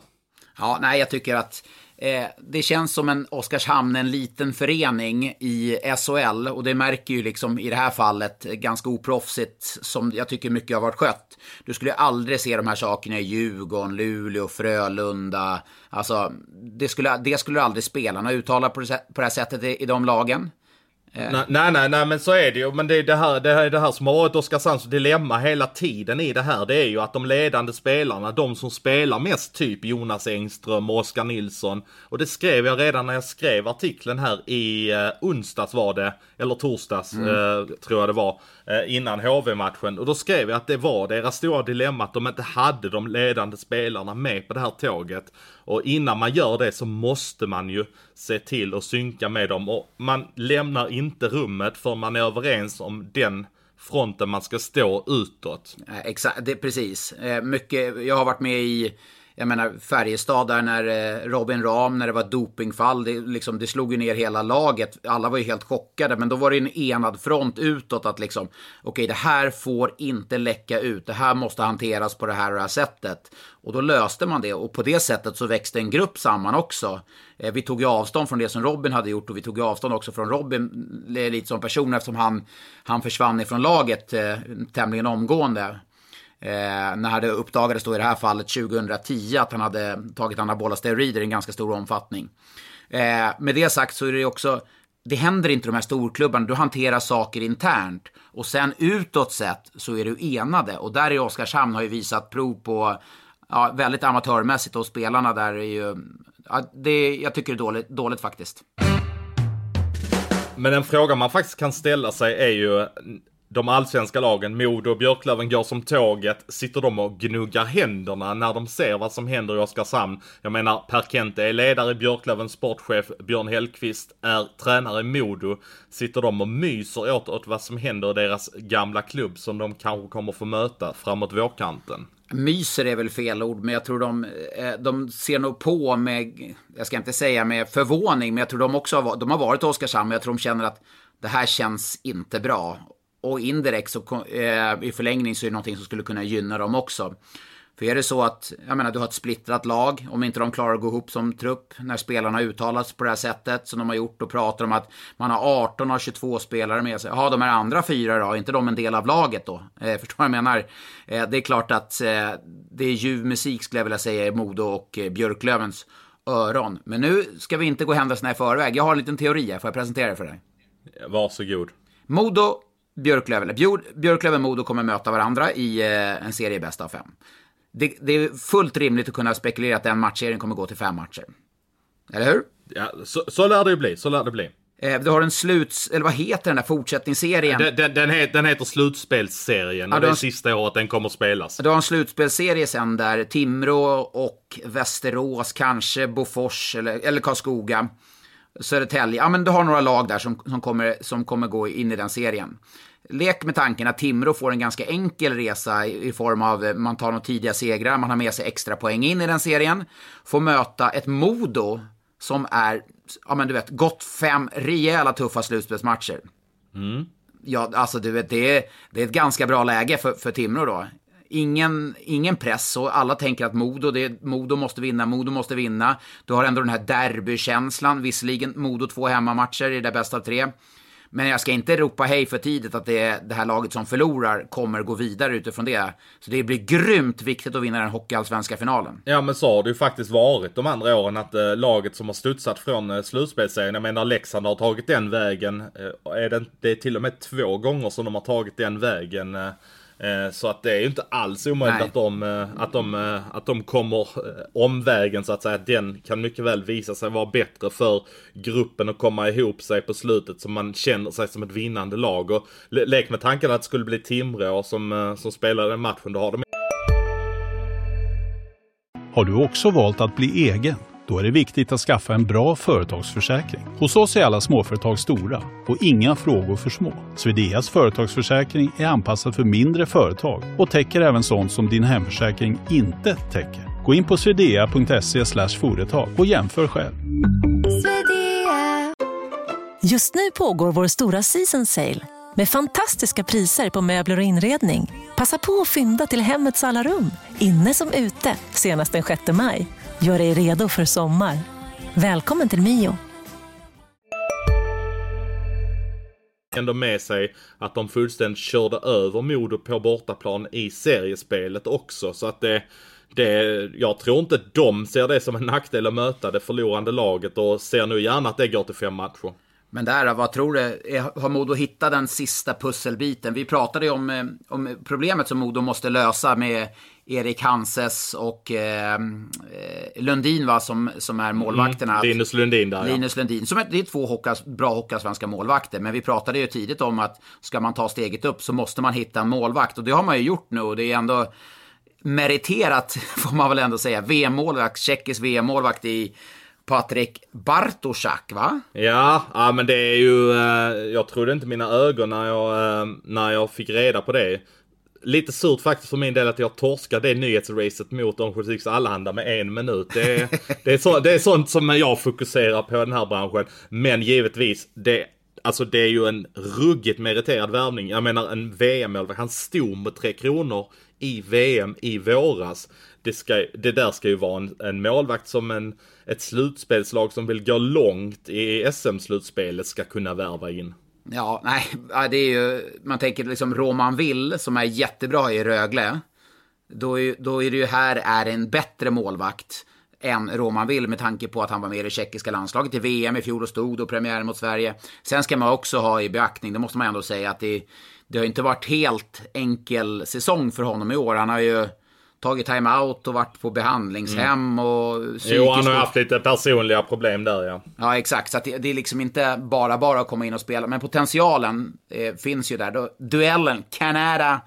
Ja, nej, jag tycker att eh, det känns som en Oskarshamn, en liten förening i SHL. Och det märker ju liksom i det här fallet ganska oproffsigt, som jag tycker mycket har varit skött. Du skulle aldrig se de här sakerna i Djurgården, Luleå, Frölunda. Alltså, det skulle, det skulle aldrig spelarna uttala på det, på det här sättet i, i de lagen. Eh. Nej, nej, nej, nej, men så är det ju. Men det är det här, det här, det här som har varit Oskarshamns dilemma hela tiden i det här. Det är ju att de ledande spelarna, de som spelar mest, typ Jonas Engström och Oskar Nilsson. Och det skrev jag redan när jag skrev artikeln här i eh, onsdags var det, eller torsdags eh, tror jag det var, eh, innan HV-matchen. Och då skrev jag att det var deras stora dilemma att de inte hade de ledande spelarna med på det här tåget. Och innan man gör det så måste man ju se till att synka med dem. Och man lämnar inte rummet för man är överens om den fronten man ska stå utåt. Exakt, det, precis. Eh, mycket, jag har varit med i, jag menar Färjestad där när eh, Robin Ram, när det var ett dopingfall, det, liksom, det slog ju ner hela laget. Alla var ju helt chockade, men då var det en enad front utåt att liksom, okej, det här får inte läcka ut, det här måste hanteras på det här och det här sättet. Och då löste man det och på det sättet så växte en grupp samman också. Eh, vi tog ju avstånd från det som Robin hade gjort och vi tog ju avstånd också från Robin eh, lite som person eftersom han, han försvann ifrån laget eh, tämligen omgående. Eh, när det uppdagades då i det här fallet 2010 att han hade tagit anabola steroider i en ganska stor omfattning. Eh, med det sagt så är det också det händer inte de här storklubbarna. Du hanterar saker internt. Och sen utåt sett så är du enade. Och där i Oskarshamn har ju visat prov på ja, väldigt amatörmässigt och spelarna där är ju... Ja, det, jag tycker det är dåligt, dåligt faktiskt. Men en fråga man faktiskt kan ställa sig är ju de allsvenska lagen, Modo och Björklöven går som tåget. Sitter de och gnuggar händerna när de ser vad som händer i Oskarshamn? Jag menar, Per Kente är ledare i Björklöven, sportchef Björn Hellkvist är tränare i Modo. Sitter de och myser åt, åt vad som händer i deras gamla klubb som de kanske kommer få möta framåt vårkanten? Myser är väl fel ord, men jag tror de, eh, de ser nog på med, jag ska inte säga med förvåning, men jag tror de också har, de har varit i Oskarshamn, men jag tror de känner att det här känns inte bra. Och indirekt så eh, i förlängning så är det någonting som skulle kunna gynna dem också. För är det så att, jag menar, du har ett splittrat lag, om inte de klarar att gå ihop som trupp när spelarna uttalats på det här sättet som de har gjort och pratar om att man har 18 av 22 spelare med sig. Ja, de här andra fyra då, är inte de en del av laget då? Eh, förstår vad jag menar? Eh, det är klart att eh, det är ljuv musik skulle jag vilja säga i Modo och eh, Björklövens öron. Men nu ska vi inte gå händelserna i förväg. Jag har en liten teori här, får jag presentera det för dig? Varsågod. Modo Björklöven, Björklöven Modo kommer möta varandra i eh, en serie bäst av fem. Det, det, är fullt rimligt att kunna spekulera att den matchserien kommer gå till fem matcher. Eller hur? Ja, så, så lär det ju bli. Så lär det bli. Eh, du har en sluts... Eller vad heter den där fortsättningsserien? Den, den, den, heter, den heter Slutspelsserien ja, och det är sista året den kommer att spelas. Du har en slutspelsserie sen där Timrå och Västerås, kanske Bofors eller, eller Karlskoga Södertälje, ja men du har några lag där som, som, kommer, som kommer gå in i den serien. Lek med tanken att Timrå får en ganska enkel resa i, form av eh, man tar några tidiga segrar, man har med sig extra poäng in i den serien. Får möta ett Modo som är, ja men du vet, gått fem rejäla tuffa slutspelsmatcher. Mm. Ja, alltså du vet, det är, det är ett ganska bra läge för, för Timrå då ingen, ingen press och alla tänker att Modo, det, Modo måste vinna, Modo måste vinna. Du har ändå den här derbykänslan, visserligen Modo två hemmamatcher i det bästa av tre. Men jag ska inte ropa hej för tidigt att det är det här laget som förlorar kommer gå vidare utifrån det. Så det blir grymt viktigt att vinna den hockeyallsvenska finalen. Ja men så har det ju faktiskt varit de andra åren att eh, laget som har studsat från eh, slutspelsserien, jag menar Leksand har tagit den vägen. Eh, är det, det är till och med två gånger som de har tagit den vägen. Eh, Eh, så att det är ju inte alls omöjligt att de, eh, att, de, eh, att de kommer omvägen så att säga. Den kan mycket väl visa sig vara bättre för gruppen att komma ihop sig på slutet så man känner sig som ett vinnande lag. Och lek med tanken att det skulle bli Timrå som, som spelar den matchen. Då har de... Har du också valt att bli egen? Då är det viktigt att skaffa en bra företagsförsäkring. Hos oss är alla småföretag stora och inga frågor för små. Swedeas företagsförsäkring är anpassad för mindre företag och täcker även sånt som din hemförsäkring inte täcker. Gå in på swedea.se företag och jämför själv. Just nu pågår vår stora season sale med fantastiska priser på möbler och inredning. Passa på att fynda till hemmets alla rum, inne som ute, senast den 6 maj. Gör dig redo för sommar. Välkommen till Mio. ändå med sig att de fullständigt körde över Modo på bortaplan i seriespelet också. Så att det, det, jag tror inte de ser det som en nackdel att möta det förlorande laget och ser nu gärna att det går till fem matcher. Men där, vad tror du? Har Modo hittat den sista pusselbiten? Vi pratade ju om, eh, om problemet som Modo måste lösa med Erik Hanses och eh, eh, Lundin va, som, som är målvakterna. Mm, Linus Lundin där Linus ja. Lundin. Som är, det är två hockas, bra hockeyallsvenska målvakter. Men vi pratade ju tidigt om att ska man ta steget upp så måste man hitta en målvakt. Och det har man ju gjort nu och det är ändå meriterat, får man väl ändå säga. VM-målvakt, tjeckisk VM-målvakt i Patrik Bartoszak, va? Ja, ja, men det är ju, eh, jag trodde inte mina ögon när jag, eh, när jag fick reda på det lite surt faktiskt för min del att jag torskade det nyhetsracet mot Örnsköldsviks Allehanda med en minut. Det är, det, är så, det är sånt som jag fokuserar på den här branschen. Men givetvis, det, alltså det är ju en ruggigt meriterad värvning. Jag menar en VM-målvakt, han stod med Tre Kronor i VM i våras. Det, ska, det där ska ju vara en, en målvakt som en, ett slutspelslag som vill gå långt i SM-slutspelet ska kunna värva in. Ja, nej, det är ju, man tänker liksom Roman Will som är jättebra i Rögle. Då är, då är det ju här är en bättre målvakt. än Roman Will med tanke på att han var med i det tjeckiska landslaget i VM i fjol och stod då premiären mot Sverige. Sen ska man också ha i beaktning, det måste man ändå säga, att det, det har inte varit helt enkel säsong för honom i år. Han har ju tagit time-out och varit på behandlingshem mm. och Jo, han har haft lite personliga problem där ja. Ja, exakt. Så det, det, är liksom inte bara bara att komma in och spela. Men potentialen eh, finns ju där. Då, duellen, Canada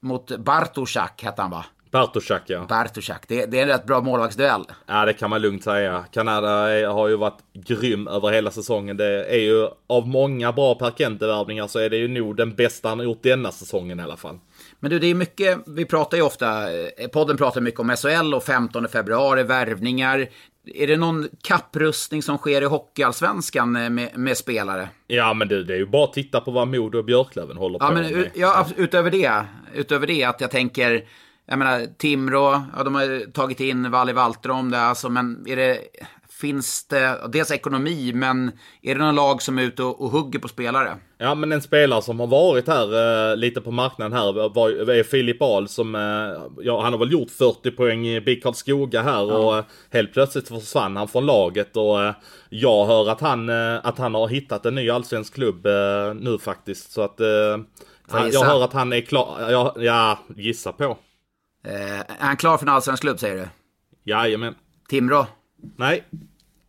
mot Bartoszak hette han va? Bartoszak ja. Bartoszak. Det, det, är en rätt bra målvaktsduell. Ja, det kan man lugnt säga. Kanada har ju varit grym över hela säsongen. Det är ju av många bra perkente så är det ju nog den bästa han har gjort denna säsongen i alla fall. Men du, det är mycket, vi pratar ju ofta, eh, podden pratar mycket om SHL och 15 februari, värvningar. Är det någon kapprustning som sker i Hockeyallsvenskan eh, med, med spelare? Ja, men du, det är ju bara att titta på vad Modo och Björklöven håller ja, på men, med. Ja, utöver det, utöver det att jag tänker, jag menar Timrå, ja, de har tagit in Valle Valtrom där, alltså, men är det, finns det, dels ekonomi, men är det någon lag som är ute och, och hugger på spelare? Ja, men en spelare som har varit här eh, lite på marknaden här var, är Filip Ahl som, eh, ja, han har väl gjort 40 poäng i BIK Karlskoga här ja. och eh, helt plötsligt försvann han från laget och eh, jag hör att han, eh, att han har hittat en ny allsvensk klubb eh, nu faktiskt. Så att han, jag hör att han är klar, ja, ja gissa på. är han klar för en allsvensk klubb säger du? Jajamän. Timrå? Nej.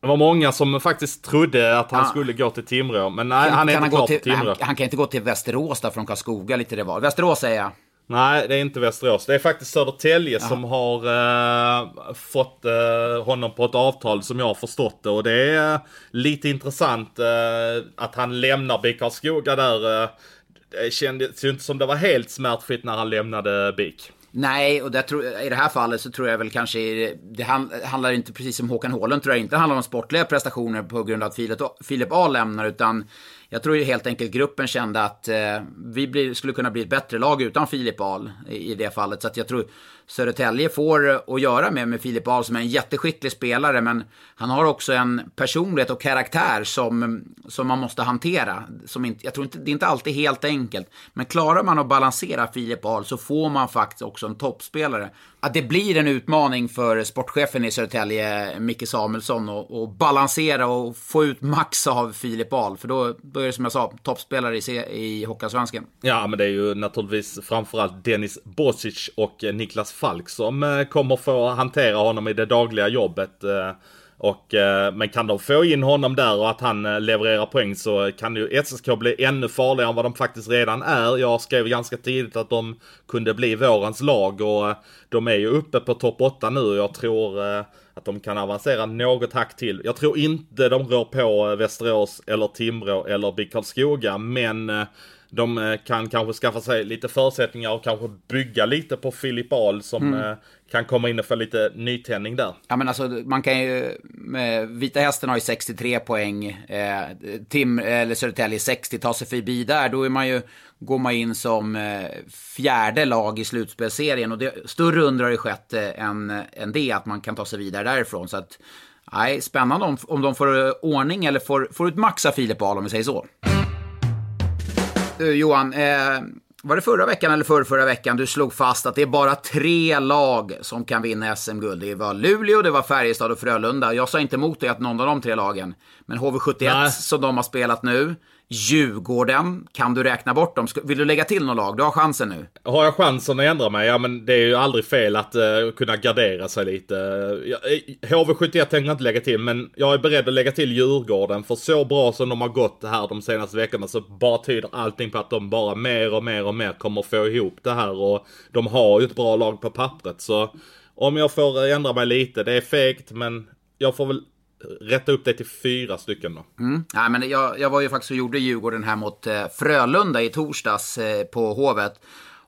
Det var många som faktiskt trodde att han ja. skulle gå till Timrå, men nej, han är inte klar till, Timrå. Han, han, kan inte gå till Västerås där från Karlskoga lite det var. Västerås säger jag. Nej, det är inte Västerås. Det är faktiskt Södertälje ja. som har uh, fått uh, honom på ett avtal som jag har förstått det. Och det är uh, lite intressant att han lämnar BIK Karlskoga där. det kändes ju inte som det var helt smärtfritt när han lämnade BIK. Nej, och tror, i det här fallet så tror jag väl kanske, det handlar inte precis som Håkan Hålund, tror jag inte handlar om sportliga prestationer på grund av att Filip, Filip A lämnar, utan jag tror ju helt enkelt gruppen kände att eh, vi blir, skulle kunna bli ett bättre lag utan Filip Ahl i, i, det fallet. Så att jag tror Södertälje får eh, att göra med, med Filip Ahl som är en jätteskicklig spelare, men han har också en personlighet och karaktär som, som man måste hantera. Som inte, jag tror inte, det är inte alltid helt enkelt, men klarar man att balansera Filip Ahl så får man faktiskt också en toppspelare. Att det blir en utmaning för sportchefen i Södertälje, Micke Samuelsson, att balansera och få ut max av Filip Ahl, för då, då är det som jag sa, toppspelare i, i Hockeyallsvenskan. Ja, men det är ju naturligtvis framförallt Dennis Bosic och eh, Niklas Falk som eh, kommer få hantera honom i det dagliga jobbet. Eh, och, eh, men kan de få in honom där och att han eh, levererar poäng så kan ju SSK bli ännu farligare än vad de faktiskt redan är. Jag skrev ganska tidigt att de kunde bli vårens lag och eh, de är ju uppe på topp 8 nu och jag tror eh, att de kan avancera något hack till. Jag tror inte de rör på Västerås eller Timrå eller BIK Karlskoga men de eh, kan kanske skaffa sig lite förutsättningar och kanske bygga lite på Filip Ahl som mm. Eh, kan komma in och få lite nytändning där. Ja men alltså man kan ju, Vita Hästen har ju 63 poäng, eh, Tim, eller Södertälje 60, tar sig förbi där, då är man ju, går man in som eh, fjärde lag i slutspelserien och det, större under har ju skett eh, än, än det, att man kan ta sig vidare därifrån. Så att, nej, spännande om, om de får ordning eller får, får ut max av Filip Ahl om vi säger så. Du Johan, eh, var det förra veckan eller förra, förra veckan du slog fast att det är bara tre lag som kan vinna SM-guld? Det var Luleå, det var Färjestad och Frölunda. Jag sa inte emot dig att någon av de tre lagen. Men HV71 Nej. som de har spelat nu, Djurgården, kan du räkna bort dem? Vill du lägga till något lag? Du har chansen nu. Har jag chansen att ändra mig? Ja, men det är ju aldrig fel att uh, kunna gardera sig lite. HV71 eh, tänker jag inte lägga till, men jag är beredd att lägga till Djurgården. För så bra som de har gått här de senaste veckorna så bara tyder allting på att de bara mer och mer och mer kommer få ihop det här. Och de har ju ett bra lag på pappret. Så om jag får eh, ändra mig lite, det är fegt, men jag får väl rätta upp dig till fyra stycken då. Mm. Ja, men jag, jag var ju faktiskt och gjorde Djurgården här mot eh, Frölunda i torsdags eh, på Hovet.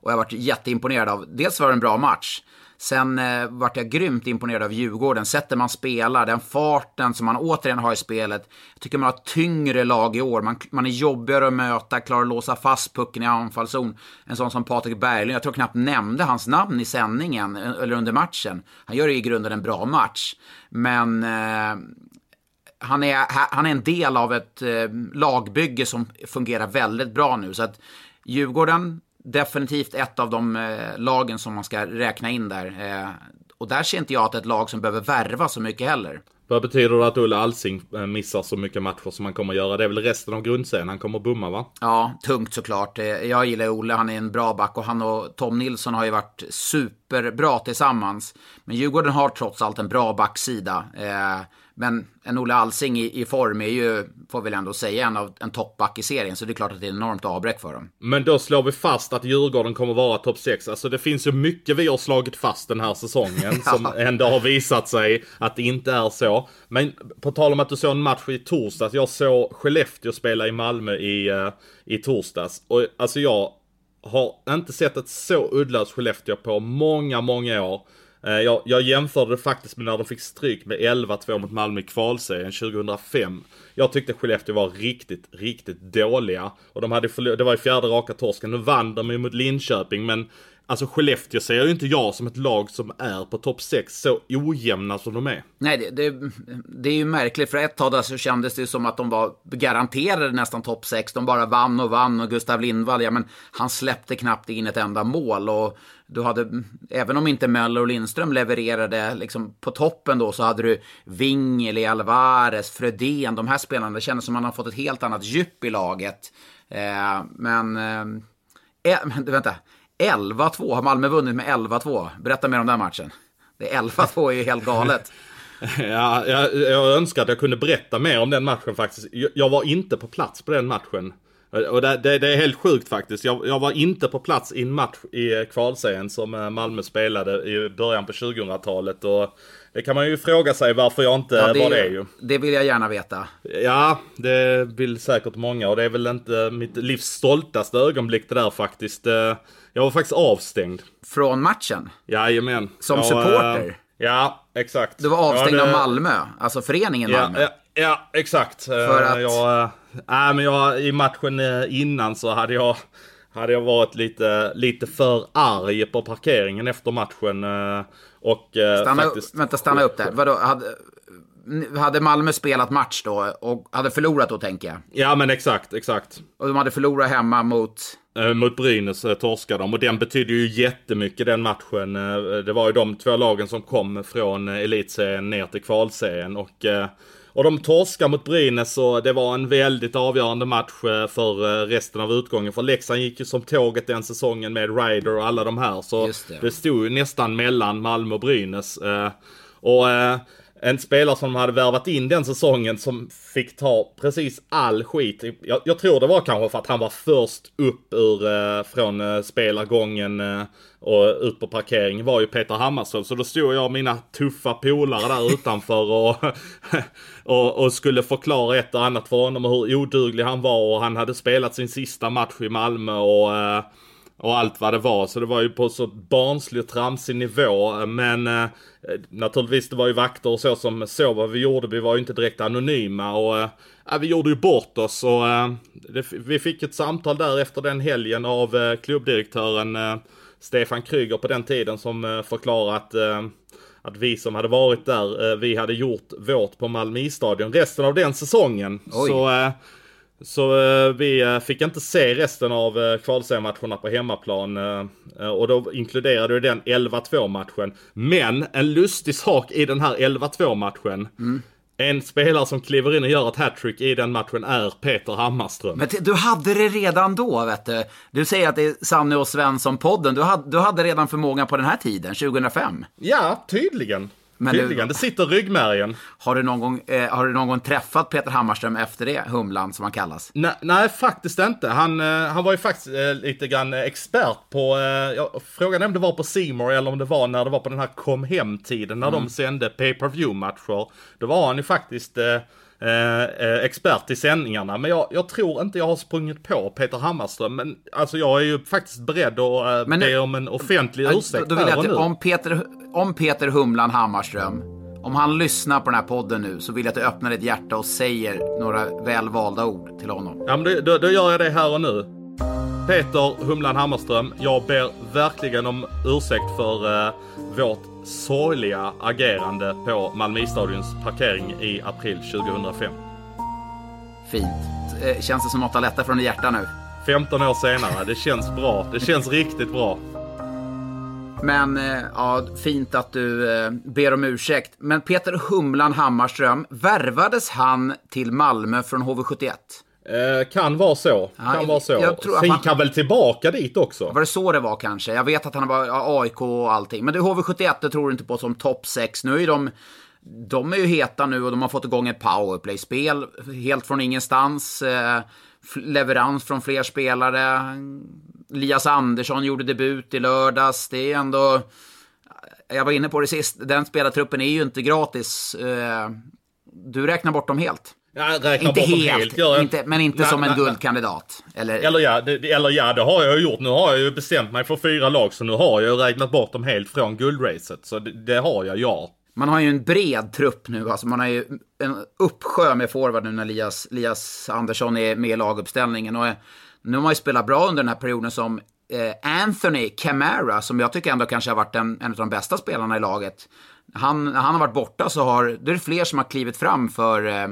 Och jag varit jätteimponerad av, dels var det en bra match. Sen eh, vart jag grymt imponerad av Djurgården. Sättet man spelar, den farten som man återigen har i spelet. Jag tycker man har tyngre lag i år. Man, man är jobbigare att möta, klarar att låsa fast pucken i anfallszon. En sån som Patrik Berglund, jag tror knappt nämnde hans namn i sändningen eh, eller under matchen. Han gör i grunden en bra match. Men eh, han är, han är en del av ett eh, lagbygge som fungerar väldigt bra nu. Så att Djurgården definitivt ett av de eh, lagen som man ska räkna in där. Eh, Och där ser inte jag att ett lag som behöver värva så mycket heller. Vad betyder det att Olle Alsing eh, missar så mycket matcher som han kommer göra? Det är väl resten av grundserien han kommer bomma va? Ja, tungt såklart. Eh, Jag gillar Olle, han är en bra back och han och Tom Nilsson har ju varit superbra tillsammans. Men Djurgården har trots allt en bra backsida. Eh, Men en Olle Alsing i, i form är ju, får väl ändå säga, en, av, en toppback i serien. Så det är klart att det är enormt avbräck för dem. Men då slår vi fast att Djurgården kommer vara topp 6. Alltså det finns ju mycket vi har slagit fast den här säsongen som ändå har visat sig att det inte är så. Men på tal om att du såg en match i torsdags. Jag såg Skellefteå spela i Malmö i, eh, i torsdags. Och alltså jag har inte sett ett så uddlöst Skellefteå på många, många år. Eh, jag, jag jämförde det faktiskt med när de fick stryk med 11-2 mot Malmö i kvalserien 2005. Jag tyckte Skellefteå var riktigt, riktigt dåliga. Och de hade förlor- det var ju fjärde raka torsken. Nu vann de ju mot Linköping men Alltså Skellefteå ser ju inte jag som ett lag som är på topp 6 så ojämna som de är. Nej, det, det, det är ju märkligt. För ett tag där så kändes det som att de var garanterade nästan topp 6. De bara vann och vann och Gustav Lindvall, ja men han släppte knappt in ett enda mål. Och du hade, även om inte Möller och Lindström levererade liksom på toppen då, så hade du Wingeli, Alvarez, Frödén, de här spelarna. Det kändes som att man har fått ett helt annat djup i laget. Eh, men, eh, eh men, vänta. 11-2, har Malmö vunnit med 11-2? Berätta mer om den matchen. Det 11-2 är ju helt galet. Ja, jag, jag önskar att jag kunde berätta mer om den matchen faktiskt. Jag, jag var inte på plats på den matchen. Och det, det, det är helt sjukt faktiskt. Jag, jag, var inte på plats i en match i kvalserien som eh, Malmö spelade i början på 2000-talet. Och det kan man ju fråga sig varför jag inte Ja, var det ju. det vill jag gärna veta. Ja, det vill säkert många och det är väl inte mitt livs stoltaste ögonblick det där faktiskt. Eh, Jag var faktiskt avstängd. Från matchen? Jajamän. Som Jag, supporter? eh, Ja, exakt. Du var avstängd ja, det- av Malmö, alltså föreningen Malmö. ja, ja exakt. För Eh, att? Jag, nej, men jag, I matchen eh, innan så hade jag, hade jag varit lite, lite för arg på parkeringen efter matchen. Och Stanna faktiskt... vänta, stanna upp där. Vadå, hade, hade Malmö spelat match då och hade förlorat då tänker jag? Ja men exakt, exakt. Och de hade förlorat hemma mot... Mot Brynäs torskade de och den betydde ju jättemycket den matchen. Det var ju de två lagen som kom från elitserien ner till kvalserien och och de torskade mot Brynäs och det var en väldigt avgörande match eh, för eh, resten av utgången. För Leksand gick ju som tåget den säsongen med Ryder och alla de här. Så Just det. det stod ju nästan mellan Malmö och Brynäs. Eh, Och en spelare som de hade värvat in den säsongen som fick ta precis all skit. Jag, jag tror det var kanske för att han var först upp ur, eh, från eh, spelargången eh, och ut på parkeringen var ju Peter Hammarström. Så då stod jag och mina tuffa polare där utanför och, och, och skulle förklara ett och annat för honom och hur oduglig han var och han hade spelat sin sista match i Malmö och eh, och allt vad det var. Så det var ju på så barnslig och tramsig nivå. Men eh, naturligtvis det var ju vakter och så som såg vad vi gjorde. Vi var ju inte direkt anonyma och eh, vi gjorde ju bort oss. Och, eh, det, vi fick ett samtal där efter den helgen av eh, klubbdirektören eh, Stefan Kryger på den tiden som eh, förklarade att eh, att vi som hade varit där, vi hade gjort vårt på Malmö stadion resten av den säsongen. Oj. Så så eh, vi eh, fick inte se resten av eh, kvalseriematcherna på hemmaplan. eh, eh, och då inkluderade den 11-2 matchen. Men en lustig sak i den här 11-2 matchen. En spelare som kliver in och gör ett hattrick i den matchen är Peter Hammarström. Men du hade det redan då, vet du. Du säger att det är Sanne och Svensson-podden. Du hade, du hade redan förmågan på den här tiden, 2005. Ja, tydligen. Men det- tydligen. Det sitter ryggmärgen. Har du någon gång, eh, har du någon gång träffat Peter Hammarström efter det, Humlan som han kallas? Nej, nej, faktiskt inte. Han, eh, han var ju faktiskt eh, lite grann eh, expert på, eh, jag, frågan är om det var på Simor eller om det var när det var på den här kom hem-tiden när de sände pay per view matcher Då var han ju faktiskt eh, eh, expert i sändningarna. Men jag, jag tror inte jag har sprungit på Peter Hammarström. Men alltså jag är ju faktiskt beredd att eh, Men be om en offentlig ursäkt Då vill här jag att, nu. om, Peter, om Peter Humlan Hammarström, om han lyssnar på den här podden nu, så vill jag att du öppnar ditt hjärta och säger några välvalda ord till honom. Ja men då, då, då gör jag det här och nu. Peter Humlan Hammarström, jag ber verkligen om ursäkt för eh, vårt sorgliga agerande på Malmöstadions parkering i april 2005. Fint. Eh, Känns det som något har lättat från hjärta nu? 15 år senare, det känns bra. Det känns riktigt bra. Men eh, ja, fint att du eh, ber om ursäkt. Men Peter Humlan Hammarström, värvades han till Malmö från HV71? Eh, kan vara så. Kan Ja, vara så. jag tror att Gick han- väl tillbaka dit också? Var det så det var kanske? Jag vet att han var ja, AIK och allting. Men du, HV71, det tror du inte på som topp 6. Nu är de... De är ju heta nu och de har fått igång ett powerplay-spel. Helt från ingenstans. Eh, leverans från fler spelare. Lias Andersson gjorde debut i lördags. Det är ändå... Jag var inne på det sist. Den spelartruppen är ju inte gratis. Eh, du räknar bort dem helt. Räknar Inte helt, inte, men inte Nej, som en nej, guldkandidat. Eller, Eller ja, det, eller ja, det har jag gjort. Nu har jag ju bestämt mig för fyra lag, så nu har jag räknat bort dem helt från guldracet. Så det, det har jag, ja. Man har ju en bred trupp nu. Alltså man har ju en uppsjö med forward nu när Lias, Lias Andersson är med i laguppställningen. Och eh, nu har man ju spelat bra under den här perioden som eh, Anthony Camara, som jag tycker ändå kanske har varit en, en av de bästa spelarna i laget. Han, han har varit borta så har det är fler som har klivit fram för, eh,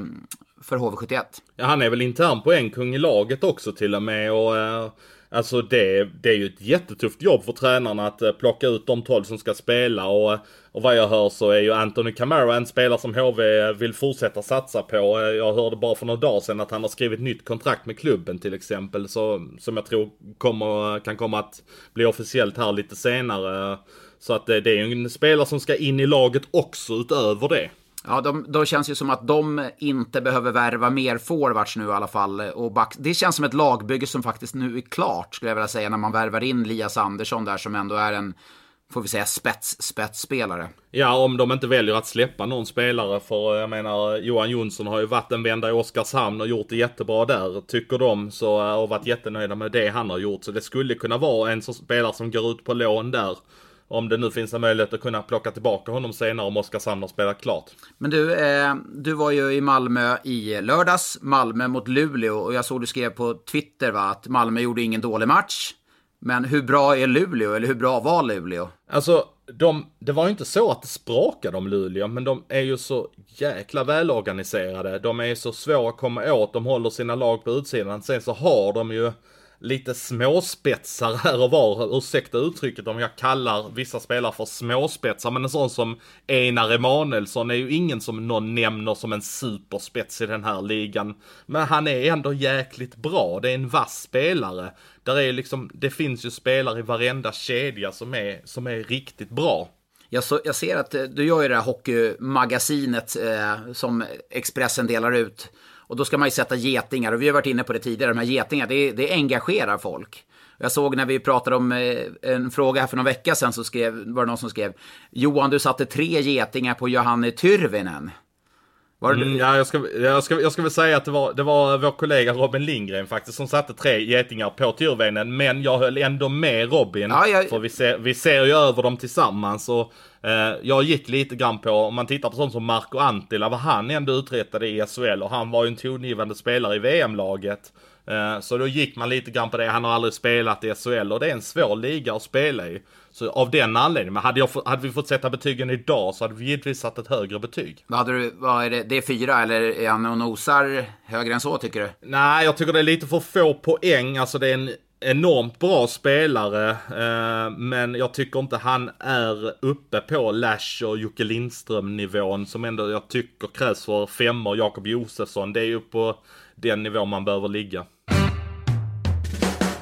för HV71. Ja, han är väl intern poängkung i laget också till och med. Och, eh, alltså det, det är ju ett jättetufft jobb för tränarna att eh, plocka ut de 12 som ska spela. Och, eh, och vad jag hör så är ju Anthony Camara en spelare som HV vill fortsätta satsa på. Eh, jag hörde bara för några dagar sedan att han har skrivit nytt kontrakt med klubben till exempel. Så, som jag tror kommer, eh, kan komma att bli officiellt här lite senare. Så att det, det är ju en spelare som ska in i laget också utöver det. Ja, de, då känns det ju som att de inte behöver värva mer forwards nu i alla fall. Och back, det känns som ett lagbygge som faktiskt nu är klart, skulle jag vilja säga, när man värvar in Lias Andersson där som ändå är en, får vi säga, spets, spetsspelare. Ja, om de inte väljer att släppa någon spelare. För jag menar, Johan Jonsson har ju varit en vända i Oskarshamn och gjort det jättebra där. Tycker de så, och varit jättenöjda med det han har gjort. Så det skulle kunna vara en spelare som går ut på lån där. Om det nu finns en möjlighet att kunna plocka tillbaka honom senare om Oskarshamn har spelat klart. Men du, eh, du var ju i Malmö i lördags, Malmö mot Luleå. Och jag såg du skrev på Twitter va, att Malmö gjorde ingen dålig match. Men hur bra är Luleå, eller hur bra var Luleå? Alltså, de, det var ju inte så att det sprakade om Luleå, men de är ju så jäkla välorganiserade. De är ju så svåra att komma åt, de håller sina lag på utsidan. Sen så har de ju lite småspetsar här och var. Ursäkta uttrycket om jag kallar vissa spelare för småspetsar, men en sån som Einar Emanuelsson är ju ingen som någon nämner som en superspets i den här ligan. Men han är ändå jäkligt bra, det är en vass spelare. Där är liksom, det finns ju spelare i varenda kedja som är, som är riktigt bra. Jag, så, jag ser att eh, du gör ju det här hockeymagasinet eh, som Expressen delar ut. Och då ska man ju sätta getingar, och vi har varit inne på det tidigare, de här getingar, det, det engagerar folk. Jag såg när vi pratade om eh, en fråga här för någon vecka sedan så skrev, var det någon som skrev Johan, du satte tre getingar på Johanne Tyrvinen. Mm, ja, jag, ska, jag, ska, jag ska väl säga att det var, det var vår kollega Robin Lindgren faktiskt som satte tre getingar på Tyrväinen. Men jag höll ändå med Robin. Ja, jag- För vi ser, vi ser ju över dem tillsammans. Och, eh, jag gick lite grann på, om man tittar på sånt som Marco Antila, vad han ändå uträttade i SHL. Och han var ju en tongivande spelare i VM-laget. Eh, så då gick man lite grann på det. Han har aldrig spelat i SHL och det är en svår liga att spela i. Så av den anledningen. Men hade, jag, hade vi fått sätta betygen idag så hade vi givetvis satt ett högre betyg. Vad hade du, vad är det, det är fyra eller är han och nosar högre än så tycker du? Nej, jag tycker det är lite för få poäng. Alltså det är en enormt bra spelare. Eh, men jag tycker inte han är uppe på Lash och Jocke Lindström nivån som ändå jag tycker krävs för femmor. Jakob Josefsson. Det är ju på den nivå man behöver ligga.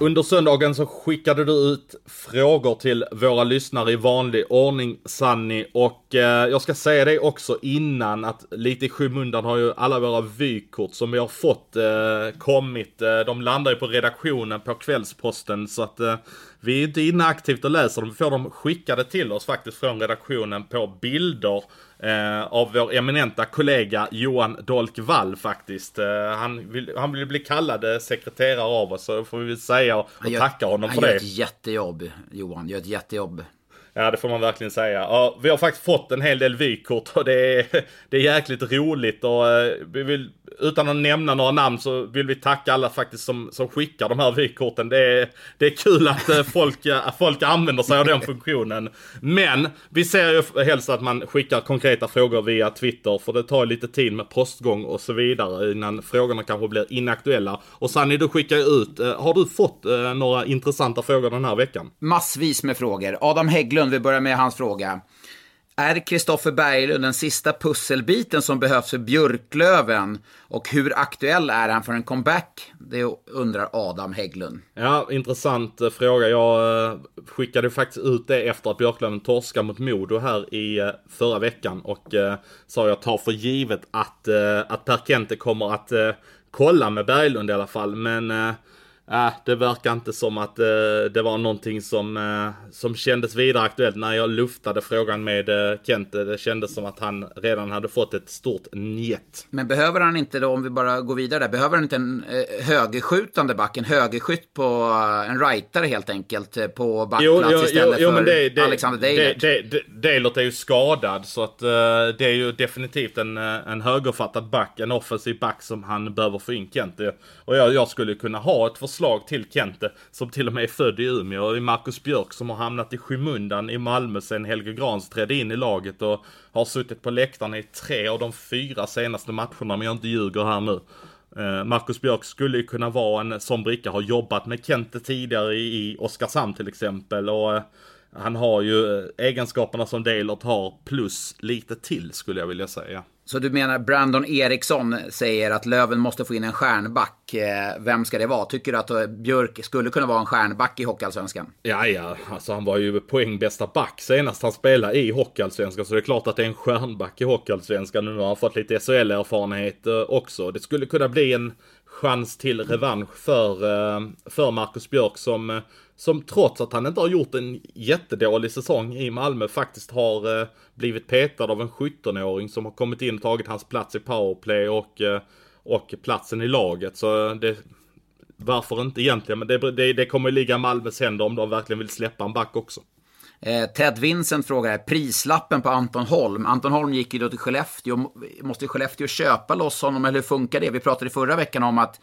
Under söndagen så skickade du ut frågor till våra lyssnare i vanlig ordning, Sanni. Och eh, jag ska säga det också innan att lite i skymundan har ju alla våra vykort som vi har fått eh, kommit. Eh, de landar ju på redaktionen på Kvällsposten så att eh, vi är inte inne aktivt och läser dem. Vi får dem skickade till oss faktiskt från redaktionen på bilder eh, av vår eminenta kollega Johan Dolk Wall faktiskt. Eh, han, vill, han vill bli kallad eh, sekreterare av oss så får vi väl säga och, och tacka honom han för gör det. ett jättejobb, Johan. Gör ett jättejobb. Ja, det får man verkligen säga. Ja, vi har faktiskt fått en hel del vykort och det är, det är jäkligt roligt och eh, vi vill utan att nämna några namn så vill vi tacka alla faktiskt som, som skickar de här vykorten. Det är, det är kul att eh, folk, eh, folk använder sig av den funktionen. Men vi ser ju helst att man skickar konkreta frågor via Twitter för det tar lite tid med postgång och så vidare innan frågorna kanske blir inaktuella. Och Sanny, du skickar ju ut, eh, har du fått några intressanta frågor den här veckan? Massvis med frågor. Adam Hägglund, vi börjar med hans fråga. Är Kristoffer Berglund den sista pusselbiten som behövs för Björklöven? Och hur aktuell är han för en comeback? Det undrar Adam Hägglund. Ja, intressant eh, fråga. Jag eh, skickade faktiskt ut det efter att Björklöven torskade mot Modo här i eh, förra veckan. Och sa jag tar för givet att, att Per Kente kommer att kolla med Berglund i alla fall. Men Äh, det verkar inte som att eh, det var någonting som, eh, som kändes vidare aktuellt när jag luftade frågan med eh, Kent. Det kändes som att han redan hade fått ett stort njet. Men behöver han inte då, om vi bara går vidare där, behöver han inte en eh, högerskjutande back, en högerskytt på eh, en rightare helt enkelt eh, på backplats jo, jo, istället jo, för det, det, Alexander Deilert? Det, det, Deilert är ju skadad så att det är ju definitivt en, en högerfattad back, en offensiv back som han behöver få in Kent. Och jag, jag skulle kunna ha ett förslag slag till Kente, som till och med är född i Umeå. Och Marcus Björk som har hamnat i skymundan i Malmö sen Helge Grans trädde in i laget och har suttit på läktarna i tre av de fyra senaste matcherna, om jag inte ljuger här nu. Eh, Marcus Björk skulle ju kunna vara en sån bricka, har jobbat med Kente tidigare i Oskarshamn till exempel. Och eh, han har ju eh, egenskaperna som Delort har plus lite till skulle jag vilja säga. Så du menar Brandon Eriksson säger att Löven måste få in en stjärnback. Eh, vem ska det vara? Tycker du att eh, Björk skulle kunna vara en stjärnback i Hockeyallsvenskan? Ja, ja. Alltså han var ju poängbästa back senast han spelade i Hockeyallsvenskan. Så det är klart att det är en stjärnback i Hockeyallsvenskan. Nu har han fått lite SHL-erfarenhet eh, också. Det skulle kunna bli en chans till revansch för, för Marcus Björk som som trots att han inte har gjort en jättedålig säsong i Malmö faktiskt har eh, blivit petad av en 17-åring som har kommit in och tagit hans plats i powerplay och, eh, och platsen i laget. Så eh, det, varför inte egentligen? Men det, det, det kommer ligga i Malmös händer om de verkligen vill släppa en back också. Eh, Ted Vincent frågar prislappen på Anton Holm. Anton Holm gick ju då till Skellefteå. Måste Skellefteå köpa loss honom eller hur funkar det? Vi pratade förra veckan om att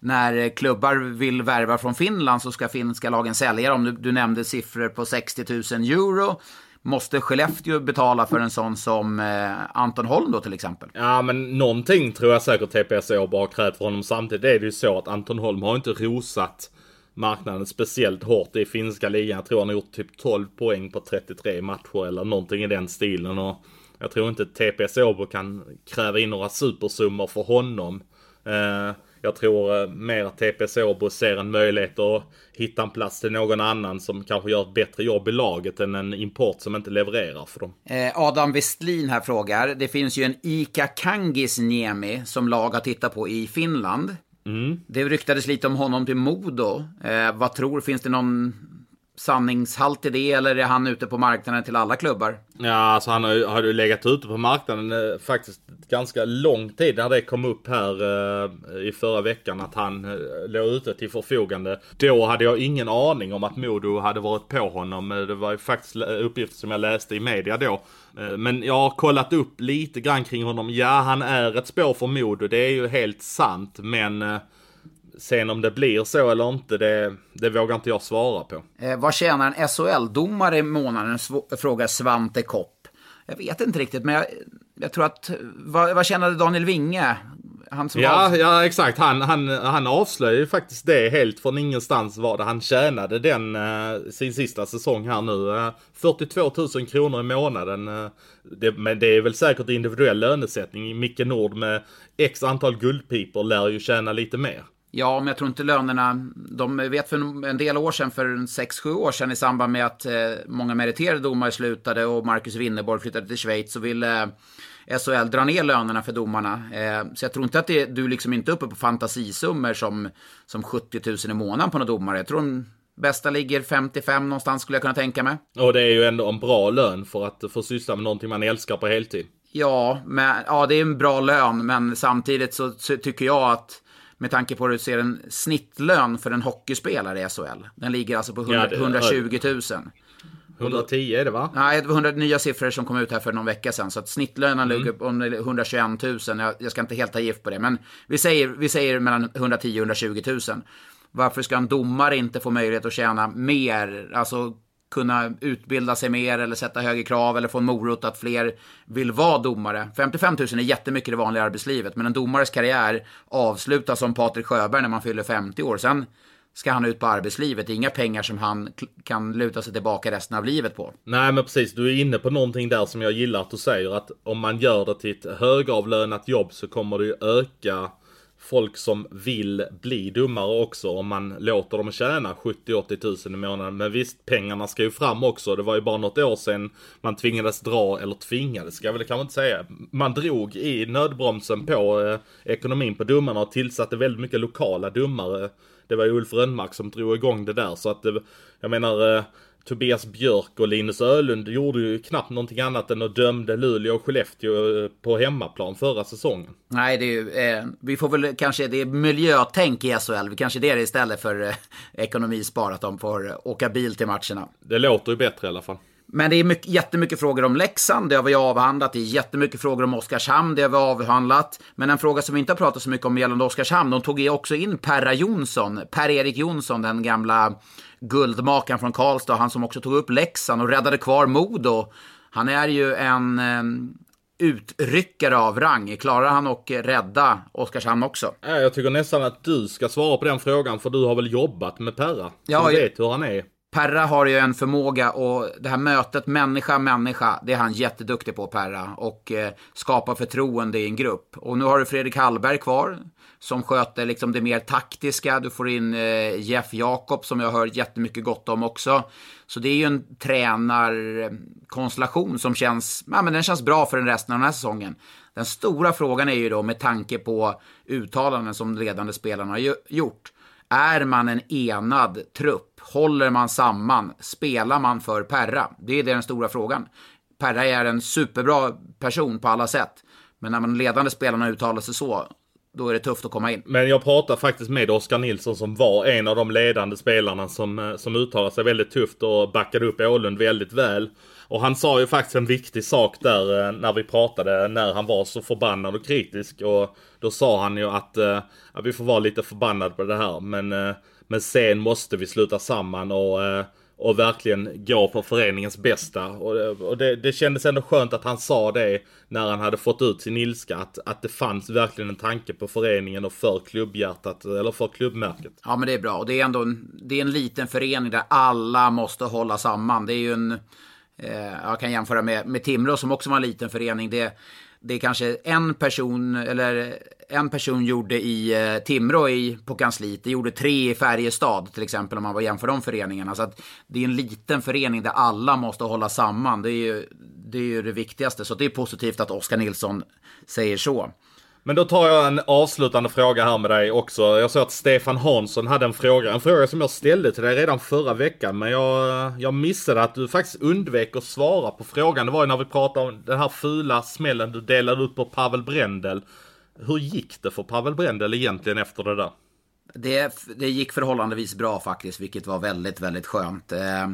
när eh, klubbar vill värva från Finland så ska finska lagen sälja dem. Du, du nämnde siffror på 60 000 euro. Måste Skellefteå betala för en sån som eh, Anton Holm då till exempel? Ja, men någonting tror jag säkert TPS bara har krävt för honom. Samtidigt är det ju så att Anton Holm har inte rosat marknaden speciellt hårt i finska ligan. Jag tror han har gjort typ 12 poäng på 33 matcher eller någonting i den stilen. Och jag tror inte TPS Åbo kan kräva in några supersummor för honom. Eh, jag tror eh, mer att TPS Åbo ser en möjlighet att hitta en plats till någon annan som kanske gör ett bättre jobb i laget än en import som inte levererar för dem. Eh, Adam Westlin här frågar. Det finns ju en Ika Kangis Niemi som lag har tittat på i Finland. Mm. Det ryktades lite om honom till Modo. Eh, vad tror, finns det någon sanningshalt i det eller är han ute på marknaden till alla klubbar? Ja, alltså han har ju, har ju legat ute på marknaden eh, faktiskt ganska lång tid när det kom upp här eh, i förra veckan att han eh, låg ute till förfogande. Då hade jag ingen aning om att Modo hade varit på honom. Eh, det var ju faktiskt uppgifter som jag läste i media då. Eh, men jag har kollat upp lite grann kring honom. Ja, han är ett spår för Modo, det är ju helt sant, men eh, Sen om det blir så eller inte, det, det vågar inte jag svara på. Eh, vad tjänar en SHL-domare i månaden? Frågar Svante Kopp. Jag vet inte riktigt, men jag, jag tror att... Vad, vad tjänade Daniel Winge? Han som ja, av... ja, exakt. Han, han, han avslöjar ju faktiskt det helt från ingenstans vad han tjänade den, uh, sin sista säsong här nu. Uh, 42 000 kronor i månaden. Uh, det, men det är väl säkert individuell lönesättning. Micke Nord med x antal guldpipor lär ju tjäna lite mer. Ja, men jag tror inte lönerna... De vet för en del år sedan, för 6-7 år sedan i samband med att eh, många meriterade domare slutade och Marcus Winneborg flyttade till Schweiz så ville eh, SHL dra ner lönerna för domarna. Eh, så jag tror inte att det, du liksom inte är uppe på fantasisummor som, som 70 000 i månaden på några domare. Jag tror de bästa ligger 55 någonstans skulle jag kunna tänka mig. Och det är ju ändå en bra lön för att få syssla med någonting man älskar på heltid. Ja, men, ja det är en bra lön, men samtidigt så, så tycker jag att med tanke på hur du ser en snittlön för en hockeyspelare i SHL. Den ligger alltså på 100, ja, det, 120 000. 110 är det va? Nej, det var 100 nya siffror som kom ut här för någon vecka sedan. Så att snittlönen mm. ligger på 121 000. Jag, jag, ska inte helt ta gift på det. Men vi säger, vi säger mellan 110 och 120 000. Varför ska en domare inte få möjlighet att tjäna mer? Alltså kunna utbilda sig mer eller sätta högre krav eller få en morot att fler vill vara domare. 55 000 är jättemycket i det vanliga arbetslivet, men en domares karriär avslutas som Patrik Sjöberg när man fyller 50 år. Sen ska han ut på arbetslivet. Det är inga pengar som han kan luta sig tillbaka resten av livet på. Nej men precis, du är inne på någonting där som jag gillar att du säger att om man gör det till ett högavlönat jobb så kommer det ju öka folk som vill bli dummare också om man låter dem tjäna 70-80 tusen i månaden. Men visst, pengarna ska ju fram också. Det var ju bara något år sedan man tvingades dra, eller tvingades ska jag väl kanske inte säga. Man drog i nödbromsen på eh, ekonomin på domarna och tillsatte väldigt mycket lokala domare. Det var ju Ulf Rönnmark som drog igång det där så att det, jag menar eh, Tobias Björk och Linus Ölund gjorde ju knappt någonting annat än att dömde Luleå och Skellefteå eh, på hemmaplan förra säsongen. Nej, det är ju, eh, vi får väl kanske, det är miljötänk i SHL, kanske det är det istället för eh, ekonomispar, att de får åka bil till matcherna. Det låter ju bättre i alla fall. Men det är mycket, jättemycket frågor om Leksand, det har vi avhandlat. Det är jättemycket frågor om Oskarshamn, det har vi avhandlat. Men en fråga som vi inte har pratat så mycket om gällande Oskarshamn, de tog ju också in Perra Jonsson, Per-Erik Jonsson, den gamla guldmakaren från Karlstad, han som också tog upp Leksand och räddade kvar Modo. Han är ju en um, utryckare av rang. Klarar han att rädda Oskarshamn också? Jag tycker nästan att du ska svara på den frågan, för du har väl jobbat med Perra? Ja, du vet hur han är. Perra har ju en förmåga och det här mötet människa-människa, det är han jätteduktig på Perra. Och eh, skapa förtroende i en grupp. Och nu har du Fredrik Hallberg kvar som sköter liksom det mer taktiska. Du får in eh, Jeff Jakob som jag hör jättemycket gott om också. Så det är ju en tränarkonstellation som känns, ja, men den känns bra för den resten av den här säsongen. Den stora frågan är ju då med tanke på uttalanden som ledande spelarna har gjort. Är man en enad trupp? Håller man samman? Spelar man för Perra? Det är den stora frågan. Perra är en superbra person på alla sätt. Men när man ledande spelarna uttalar sig så, då är det tufft att komma in. Men jag pratade faktiskt med Oskar Nilsson som var en av de ledande spelarna som, eh, som uttalade sig väldigt tufft och backade upp Ålund väldigt väl. Och han sa ju faktiskt en viktig sak där eh, när vi pratade när han var så förbannad och kritisk. Och då sa han ju att, eh, att vi får vara lite förbannade på det här men, eh, men sen måste vi sluta samman och och verkligen gå på föreningens bästa. Och, och det, det kändes ändå skönt att han sa det när han hade fått ut sin ilska. Att, att det fanns verkligen en tanke på föreningen och för klubbhjärtat, eller för klubbmärket. Ja men det är bra. Och det är ändå en, det är en liten förening där alla måste hålla samman. Det är ju en, Eh, jag kan jämföra med, med Timrå som också var en liten förening. Det, det är kanske en person, eller en person gjorde i eh, Timrå i, på kansliet, det gjorde tre i Färjestad till exempel om man var jämför de föreningarna. Så att det är en liten förening där alla måste hålla samman. Det är ju det, är ju det viktigaste. Så det är positivt att Oskar Nilsson säger så. Men då tar jag en avslutande fråga här med dig också. Jag såg att Stefan Hansson hade en fråga. En fråga som jag ställde till dig redan förra veckan. Men jag, jag missade att du faktiskt undvek att svara på frågan. Det var ju när vi pratade om den här fula smällen du delade ut på Pavel Brendel. Hur gick det för Pavel Brendel egentligen efter det där? Det, det gick förhållandevis bra faktiskt, vilket var väldigt, väldigt skönt. Eh,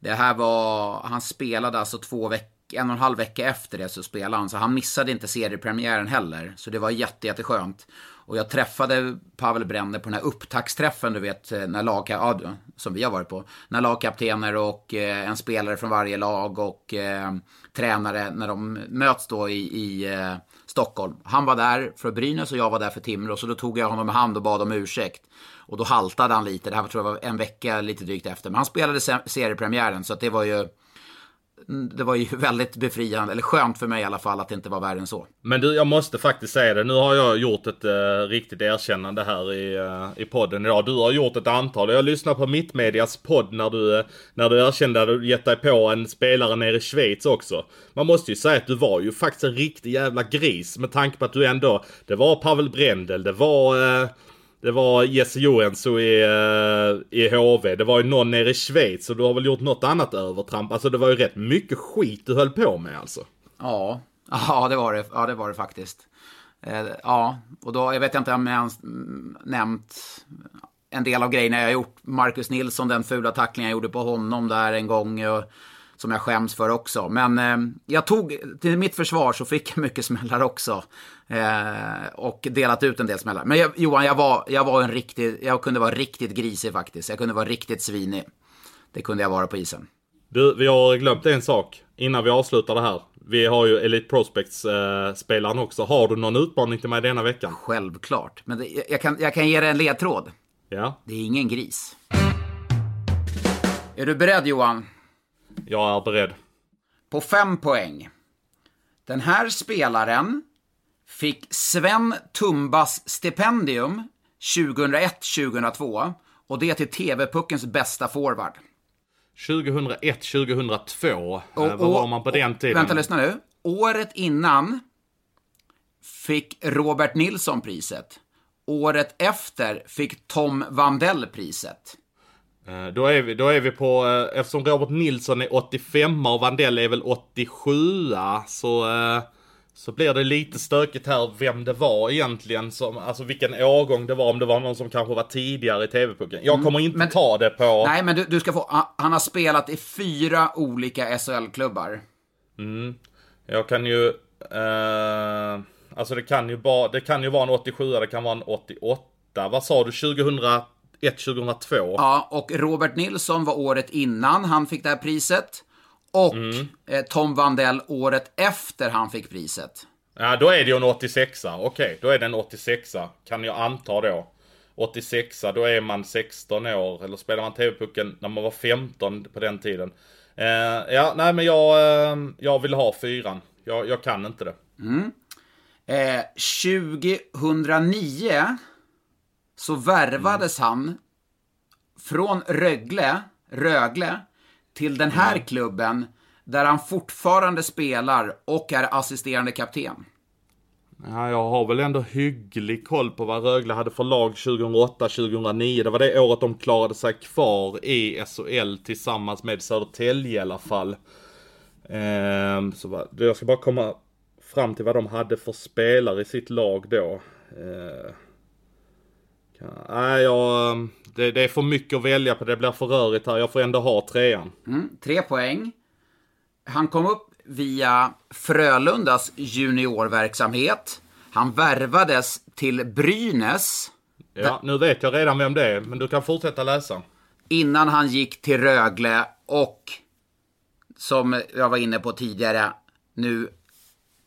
det här var, han spelade alltså två veckor en och en halv vecka efter det så spelade han, så han missade inte seriepremiären heller. Så det var jätte, jätteskönt. Och jag träffade Pavel Brenner på den här upptaktsträffen, du vet, eh, när lag, ja, som vi har varit på. När lagkaptener och eh, en spelare från varje lag och eh, tränare, när de möts då i, i eh, Stockholm. Han var där för Brynäs och jag var där för Timrå, så då tog jag honom i hand och bad om ursäkt. Och då haltade han lite, det här tror jag var en vecka lite drygt efter. Men han spelade seriepremiären, så det var ju det var ju väldigt befriande, eller skönt för mig i alla fall, att det inte var värre än så. Men du, jag måste faktiskt säga det. Nu har jag gjort ett eh, riktigt erkännande här i, eh, i podden idag. Du har gjort ett antal. Jag lyssnade på Mittmedias podd när du, eh, när du erkände att du gett dig på en spelare nere i Schweiz också. Man måste ju säga att du var ju faktiskt en riktig jävla gris med tanke på att du ändå, det var Pavel Brendel, det var eh, det var Jesse Johansson i, eh, i HV. Det var ju någon nere i Schweiz och du har väl gjort något annat övertramp. Alltså det var ju rätt mycket skit du höll på med alltså. Ja, ja det var det, ja, det, var det faktiskt. Eh, ja, och då, jag vet inte om jag ens nämnt en del av grejerna jag gjort. Marcus Nilsson, den fula tacklingen jag gjorde på honom där en gång. Och, som jag skäms för också. Men eh, jag tog, till mitt försvar så fick jag mycket smällar också. Eh, och delat ut en del smällar. Men jag, Johan, jag var, jag var en riktig, jag kunde vara riktigt grisig faktiskt. Jag kunde vara riktigt svinig. Det kunde jag vara på isen. Du, vi har glömt en sak innan vi avslutar det här. Vi har ju Elite Prospects-spelaren eh, också. Har du någon utmaning till mig denna veckan? Självklart. Men det, jag, kan, jag kan ge dig en ledtråd. Ja. Det är ingen gris. Är du beredd Johan? Jag är beredd. På fem poäng. Den här spelaren fick Sven Tumbas stipendium 2001-2002 och det till TV-puckens bästa forward. 2001, 2002. Och, Vad var man på den tiden? Vänta, lyssna nu. Året innan fick Robert Nilsson priset. Året efter fick Tom Vandell priset. Eh, då är, vi, då är vi på, eh, eftersom Robert Nilsson är 85 och Vandell är väl 87 så, eh, så blir det lite stökigt här vem det var egentligen. Som, alltså vilken årgång det var, om det var någon som kanske var tidigare i TV-pucken. Jag mm, kommer inte men, ta det på... Nej, men du, du, ska få... Han har spelat i fyra olika SHL-klubbar. Mm. Jag kan ju... Eh, alltså det kan ju, bara, det kan ju vara en 87, det kan vara en 88. Vad sa du, 2000? 2002. Ja, och Robert Nilsson var året innan han fick det här priset. Och mm. eh, Tom Vandell året efter han fick priset. Ja, då är det ju en 86 Okej, då är det en 86 Kan jag anta då. 86 då är man 16 år. Eller spelar man TV-pucken när man var 15 på den tiden. Eh, ja, nej men jag, eh, jag vill ha fyran. Jag, jag kan inte det. Mm. Eh, 2009 så värvades mm. han från Rögle, Rögle till den här mm. klubben där han fortfarande spelar och är assisterande kapten. Ja, jag har väl ändå hygglig koll på vad Rögle hade för lag 2008-2009. Det var det året de klarade sig kvar i SHL tillsammans med Södertälje i alla fall. Ehm, så jag ska bara komma fram till vad de hade för spelare i sitt lag då. Ehm, Nej, jag, det, det, är för mycket att välja på. Det blir för rörigt här. Jag får ändå ha trean. Mm, tre poäng. Han kom upp via Frölundas juniorverksamhet. Han värvades till Brynäs. Ja, nu vet jag redan vem det är, men du kan fortsätta läsa. Innan han gick till Rögle och, som jag var inne på tidigare, nu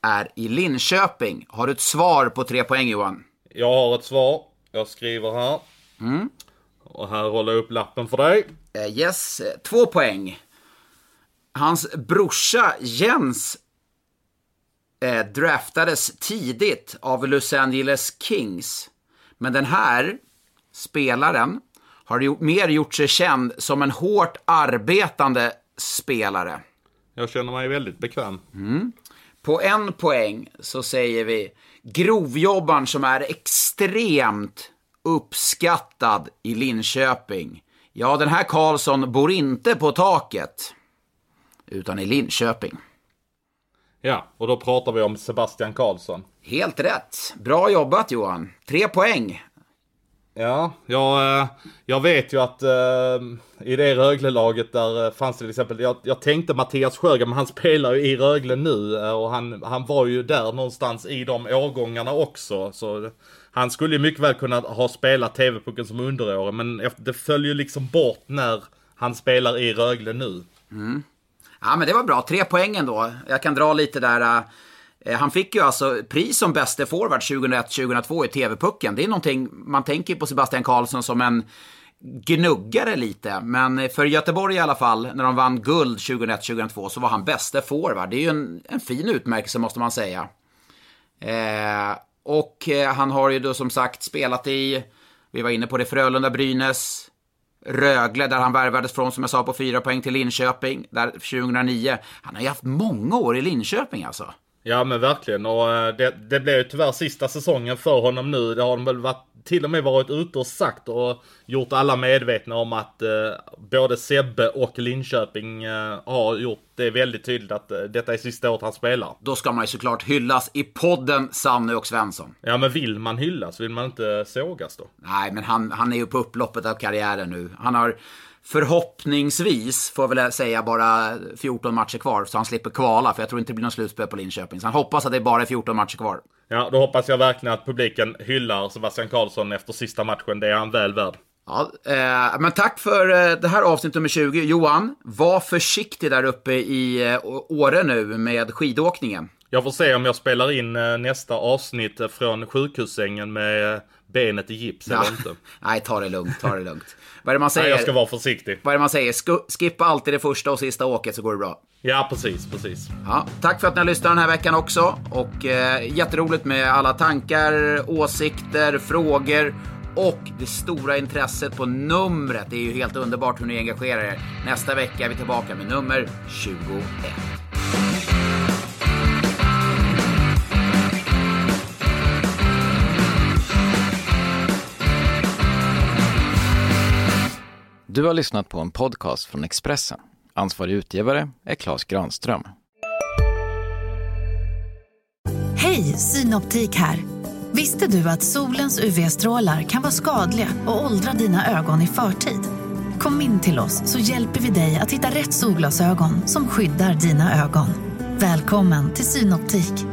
är i Linköping. Har du ett svar på tre poäng Johan? Jag har ett svar. Jag skriver här. Mm. Och här håller jag upp lappen för dig. Uh, yes, två poäng. Hans brorsa Jens eh, draftades tidigt av Los Angeles Kings. Men den här spelaren har gjort, mer gjort sig känd som en hårt arbetande spelare. Jag känner mig väldigt bekväm. Mm. På en poäng så säger vi grovjobbaren som är extremt uppskattad i Linköping. Ja, den här Karlsson bor inte på taket, utan i Linköping. Ja, och då pratar vi om Sebastian Karlsson. Helt rätt. Bra jobbat Johan. Tre poäng. Ja, jag, eh, jag vet ju att uh, i det Rögle-laget där eh, fanns det till exempel, jag, jag tänkte Mattias Sjögren, men han spelar ju i Rögle nu och han, han var ju där någonstans i de årgångarna också. Så han skulle ju mycket väl kunna ha spelat TV-pucken som underårig, men det föll ju liksom bort när han spelar i Rögle nu. Mm. Ja, men det var bra. Tre poäng ändå. Jag kan dra lite där. Eh, han fick ju alltså pris som bäste forward 2001-2002 i TV-pucken. Det är någonting, man tänker på Sebastian Karlsson som en gnuggare lite. Men eh, för Göteborg i alla fall, när de vann guld 2001-2002, så var han bäste forward. Det är ju en, en fin utmärkelse måste man säga. Eh, och eh, han har ju då som sagt spelat i, vi var inne på det, Frölunda, Brynäs, Rögle, där han värvades från, som jag sa, på fyra poäng till Linköping, där 2009. Han har ju haft många år i Linköping alltså. Ja men verkligen och eh, det, det blev ju tyvärr sista säsongen för honom nu. Det har väl varit till och med varit ute och sagt och gjort alla medvetna om att eh, både Sebbe och Linköping eh, har gjort det väldigt tydligt att eh, detta är sista året han spelar. Då ska man ju såklart hyllas i podden Sanne och Svensson. Ja, men vill man hyllas? Vill man inte sågas då? Nej, men han, han är ju på upploppet av karriären nu. Han har förhoppningsvis, får jag väl säga, bara 14 matcher kvar. Så han slipper kvala, för jag tror inte det blir någon slutspel på Linköping. Så han hoppas att det bara är 14 matcher kvar. Ja, då hoppas jag verkligen att publiken hyllar Sebastian Karlsson efter sista matchen. Det är han väl värd. Ja, eh, men tack för eh, det här avsnitt nummer 20. Johan, var försiktig där uppe i eh, Åre nu med skidåkningen. Jag får se om jag spelar in eh, nästa avsnitt från sjukhussängen med benet i gips Ja. eller inte. Nej, ta det lugnt, ta det lugnt. Vad är det man säger? Nej, jag ska vara försiktig. Vad är det man säger? Sku- skippa alltid det första och sista åket så går det bra. Ja, precis, precis. Ja, tack för att ni har lyssnat den här veckan också. Och eh, jätteroligt med alla tankar, åsikter, frågor och det stora intresset på numret. Det är ju helt underbart hur ni engagerar er. Nästa vecka är vi tillbaka med nummer 21. Du har lyssnat på en podcast från Expressen. Ansvarig utgivare är Klas Granström. Hej, Synoptik här. Visste du att solens UV-strålar kan vara skadliga och åldra dina ögon i förtid? Kom in till oss så hjälper vi dig att hitta rätt solglasögon som skyddar dina ögon. Välkommen till Synoptik.